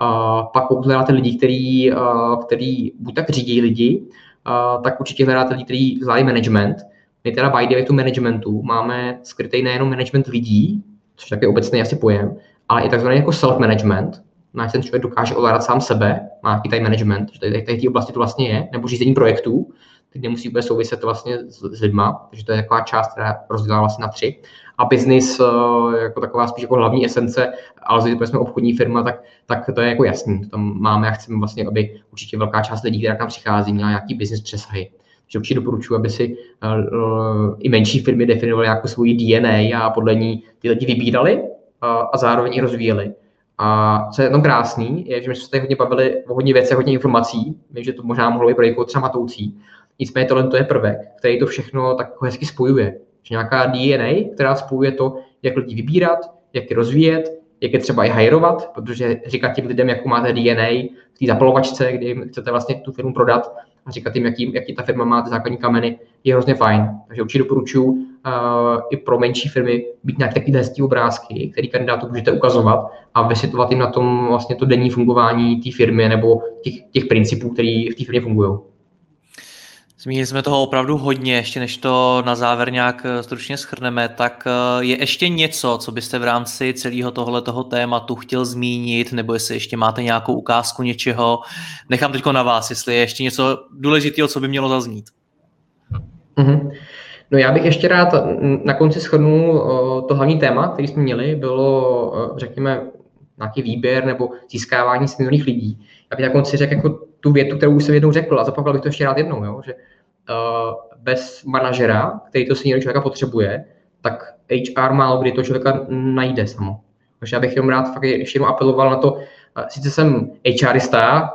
Uh, pak pokud hledáte lidi, který, uh, který buď tak řídí lidi, uh, tak určitě hledáte lidi, kteří zvládají management. My teda by defaultu managementu máme skrytý nejenom management lidí, což je taky obecný asi pojem, ale i takzvaný jako self-management, na ten člověk dokáže ovládat sám sebe, má nějaký time management, že tady, tady té oblasti to vlastně je, nebo řízení projektů, teď nemusí vůbec souviset vlastně s, s lidma, takže to je taková část, která rozdělá vlastně na tři. A business eh, jako taková spíš jako hlavní esence, ale když jsme obchodní firma, tak, tak to je jako jasný. To tam máme a chceme vlastně, aby určitě velká část lidí, která tam přichází, měla nějaký business přesahy. Takže určitě doporučuji, aby si uh, i menší firmy definovaly jako svoji DNA a podle ní ty lidi vybírali uh, a zároveň i rozvíjeli. A co je tam krásný, je, že my jsme se tady hodně bavili o hodně věcí, hodně informací. Vím, že to možná mohlo být pro někoho třeba matoucí. Nicméně tohle to je prvek, který to všechno tak hezky spojuje. Že nějaká DNA, která spojuje to, jak lidi vybírat, jak je rozvíjet, jak je třeba i hajrovat, protože říkat těm lidem, jakou máte DNA v té zapalovačce, kdy chcete vlastně tu firmu prodat a říkat jim, jaký, jaký ta firma má ty základní kameny, je hrozně fajn. Takže určitě doporučuji uh, i pro menší firmy být nějaké takové hezké obrázky, které kandidátu můžete ukazovat a vysvětlovat jim na tom vlastně to denní fungování té firmy nebo těch, těch principů, které v té firmě fungují. Zmínili jsme toho opravdu hodně, ještě než to na závěr nějak eh, stručně schrneme, tak eh, je ještě něco, co byste v rámci celého tohoto tématu chtěl zmínit, nebo jestli ještě máte nějakou ukázku něčeho. Nechám teď na vás, jestli je ještě něco důležitého, co by mělo zaznít. Mm-hmm. No já bych ještě rád na konci schrnul to hlavní téma, který jsme měli, bylo, řekněme, nějaký výběr nebo získávání seniorních lidí. Bych na konci řekl jako tu větu, kterou už jsem jednou řekl a zopakoval bych to ještě rád jednou, jo? že uh, bez manažera, který to senior člověka potřebuje, tak HR málo kdy to člověka najde samo. Takže já bych jenom rád fakt ještě jenom apeloval na to, uh, sice jsem HRista,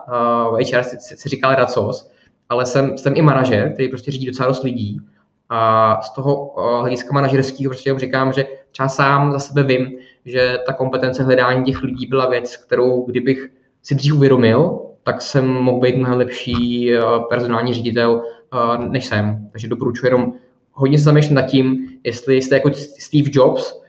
uh, HR se, se říká racos, ale jsem, jsem i manažer, který prostě řídí docela dost lidí. A z toho hlediska manažerského prostě říkám, že třeba sám za sebe vím, že ta kompetence hledání těch lidí byla věc, kterou kdybych si dřív uvědomil, tak jsem mohl být mnohem lepší eh, personální ředitel, eh, než jsem. Takže doporučuji jenom hodně se zamýšlet nad tím, jestli jste jako Steve Jobs,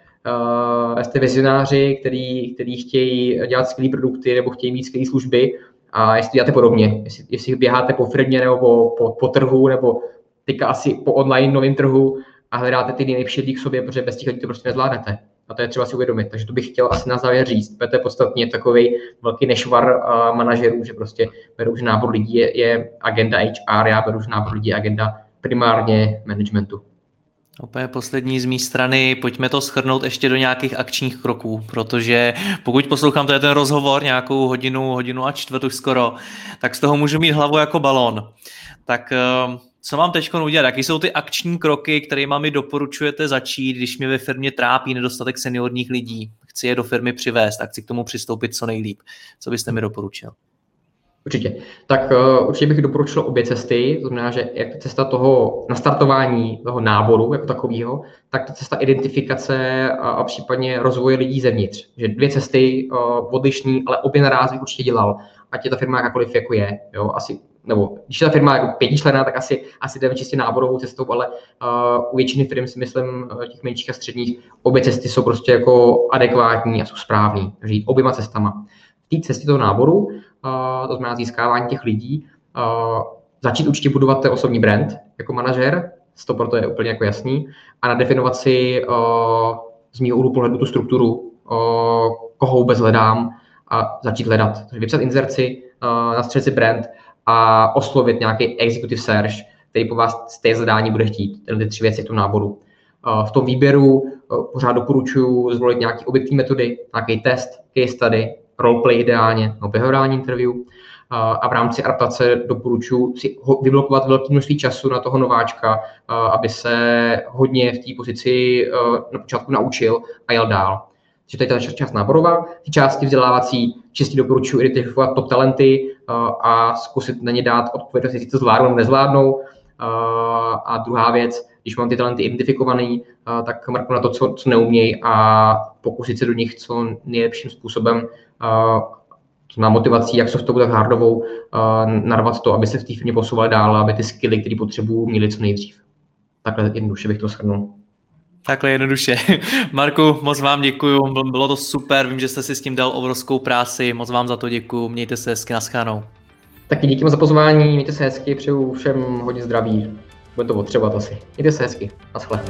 uh, jste vizionáři, který, který chtějí dělat skvělé produkty nebo chtějí mít skvělé služby a jestli děláte podobně, jestli, jestli běháte po firmě nebo po, po, po trhu nebo teďka asi po online novém trhu a hledáte ty nejlepší lidi k sobě, protože bez těch lidí to prostě nezvládnete. A to je třeba si uvědomit. Takže to bych chtěl asi na závěr říct. To je podstatně takový velký nešvar uh, manažerů, že prostě beru, že nábor lidí je, je agenda HR, já beru, že nábor lidí je agenda primárně managementu. Úplně poslední z mé strany, pojďme to schrnout ještě do nějakých akčních kroků, protože pokud poslouchám je ten rozhovor nějakou hodinu, hodinu a čtvrt už skoro, tak z toho můžu mít hlavu jako balón. Tak uh, co mám teď udělat? Jaké jsou ty akční kroky, kterými mi doporučujete začít, když mě ve firmě trápí nedostatek seniorních lidí? Chci je do firmy přivést a chci k tomu přistoupit co nejlíp. Co byste mi doporučil? Určitě. Tak uh, určitě bych doporučil obě cesty, to znamená, že jak cesta toho nastartování toho náboru jako takového, tak ta cesta identifikace a, a případně rozvoje lidí zevnitř. Že dvě cesty uh, odlišní, ale obě naraz bych určitě dělal, ať je ta firma jakkoliv jako je. Jo? Asi nebo když je ta firma jako pětičlená, tak asi, asi jdeme čistě náborovou cestou, ale uh, u většiny firm si myslím, uh, těch menších a středních, obě cesty jsou prostě jako adekvátní a jsou správní. Takže jít oběma cestama. V té cestě toho náboru, uh, to znamená získávání těch lidí, uh, začít určitě budovat ten osobní brand jako manažer, to proto je úplně jako jasný, a nadefinovat si uh, z mého úhlu pohledu tu strukturu, uh, koho vůbec hledám a začít hledat. Takže vypsat inzerci, uh, nastřelit si brand a oslovit nějaký executive search, který po vás z té zadání bude chtít, ty tři věci v tom náboru. V tom výběru pořád doporučuji zvolit nějaké objektivní metody, nějaký test, case study, roleplay ideálně, no behaviorální interview. A v rámci adaptace doporučuji si vyblokovat velké množství času na toho nováčka, aby se hodně v té pozici na počátku naučil a jel dál. Takže to je ta část náborová. Ty části vzdělávací čistě doporučuji identifikovat top talenty uh, a zkusit na ně dát odpověď, jestli to zvládnou nebo nezvládnou. Uh, a druhá věc, když mám ty talenty identifikovaný, uh, tak mrknu na to, co, co neumějí a pokusit se do nich co nejlepším způsobem má motivací, jak softovou, tak hardovou, narvat to, aby se v té firmě posouvali dál, aby ty skilly, které potřebují, měli co nejdřív. Takhle jednoduše bych to shrnul. Takhle jednoduše. [LAUGHS] Marku, moc vám děkuju, bylo to super, vím, že jste si s tím dal obrovskou práci, moc vám za to děkuju, mějte se hezky, naschánou. Taky díky za pozvání, mějte se hezky, přeju všem hodně zdraví. Bude to potřebovat asi. Jde se hezky. Naschle.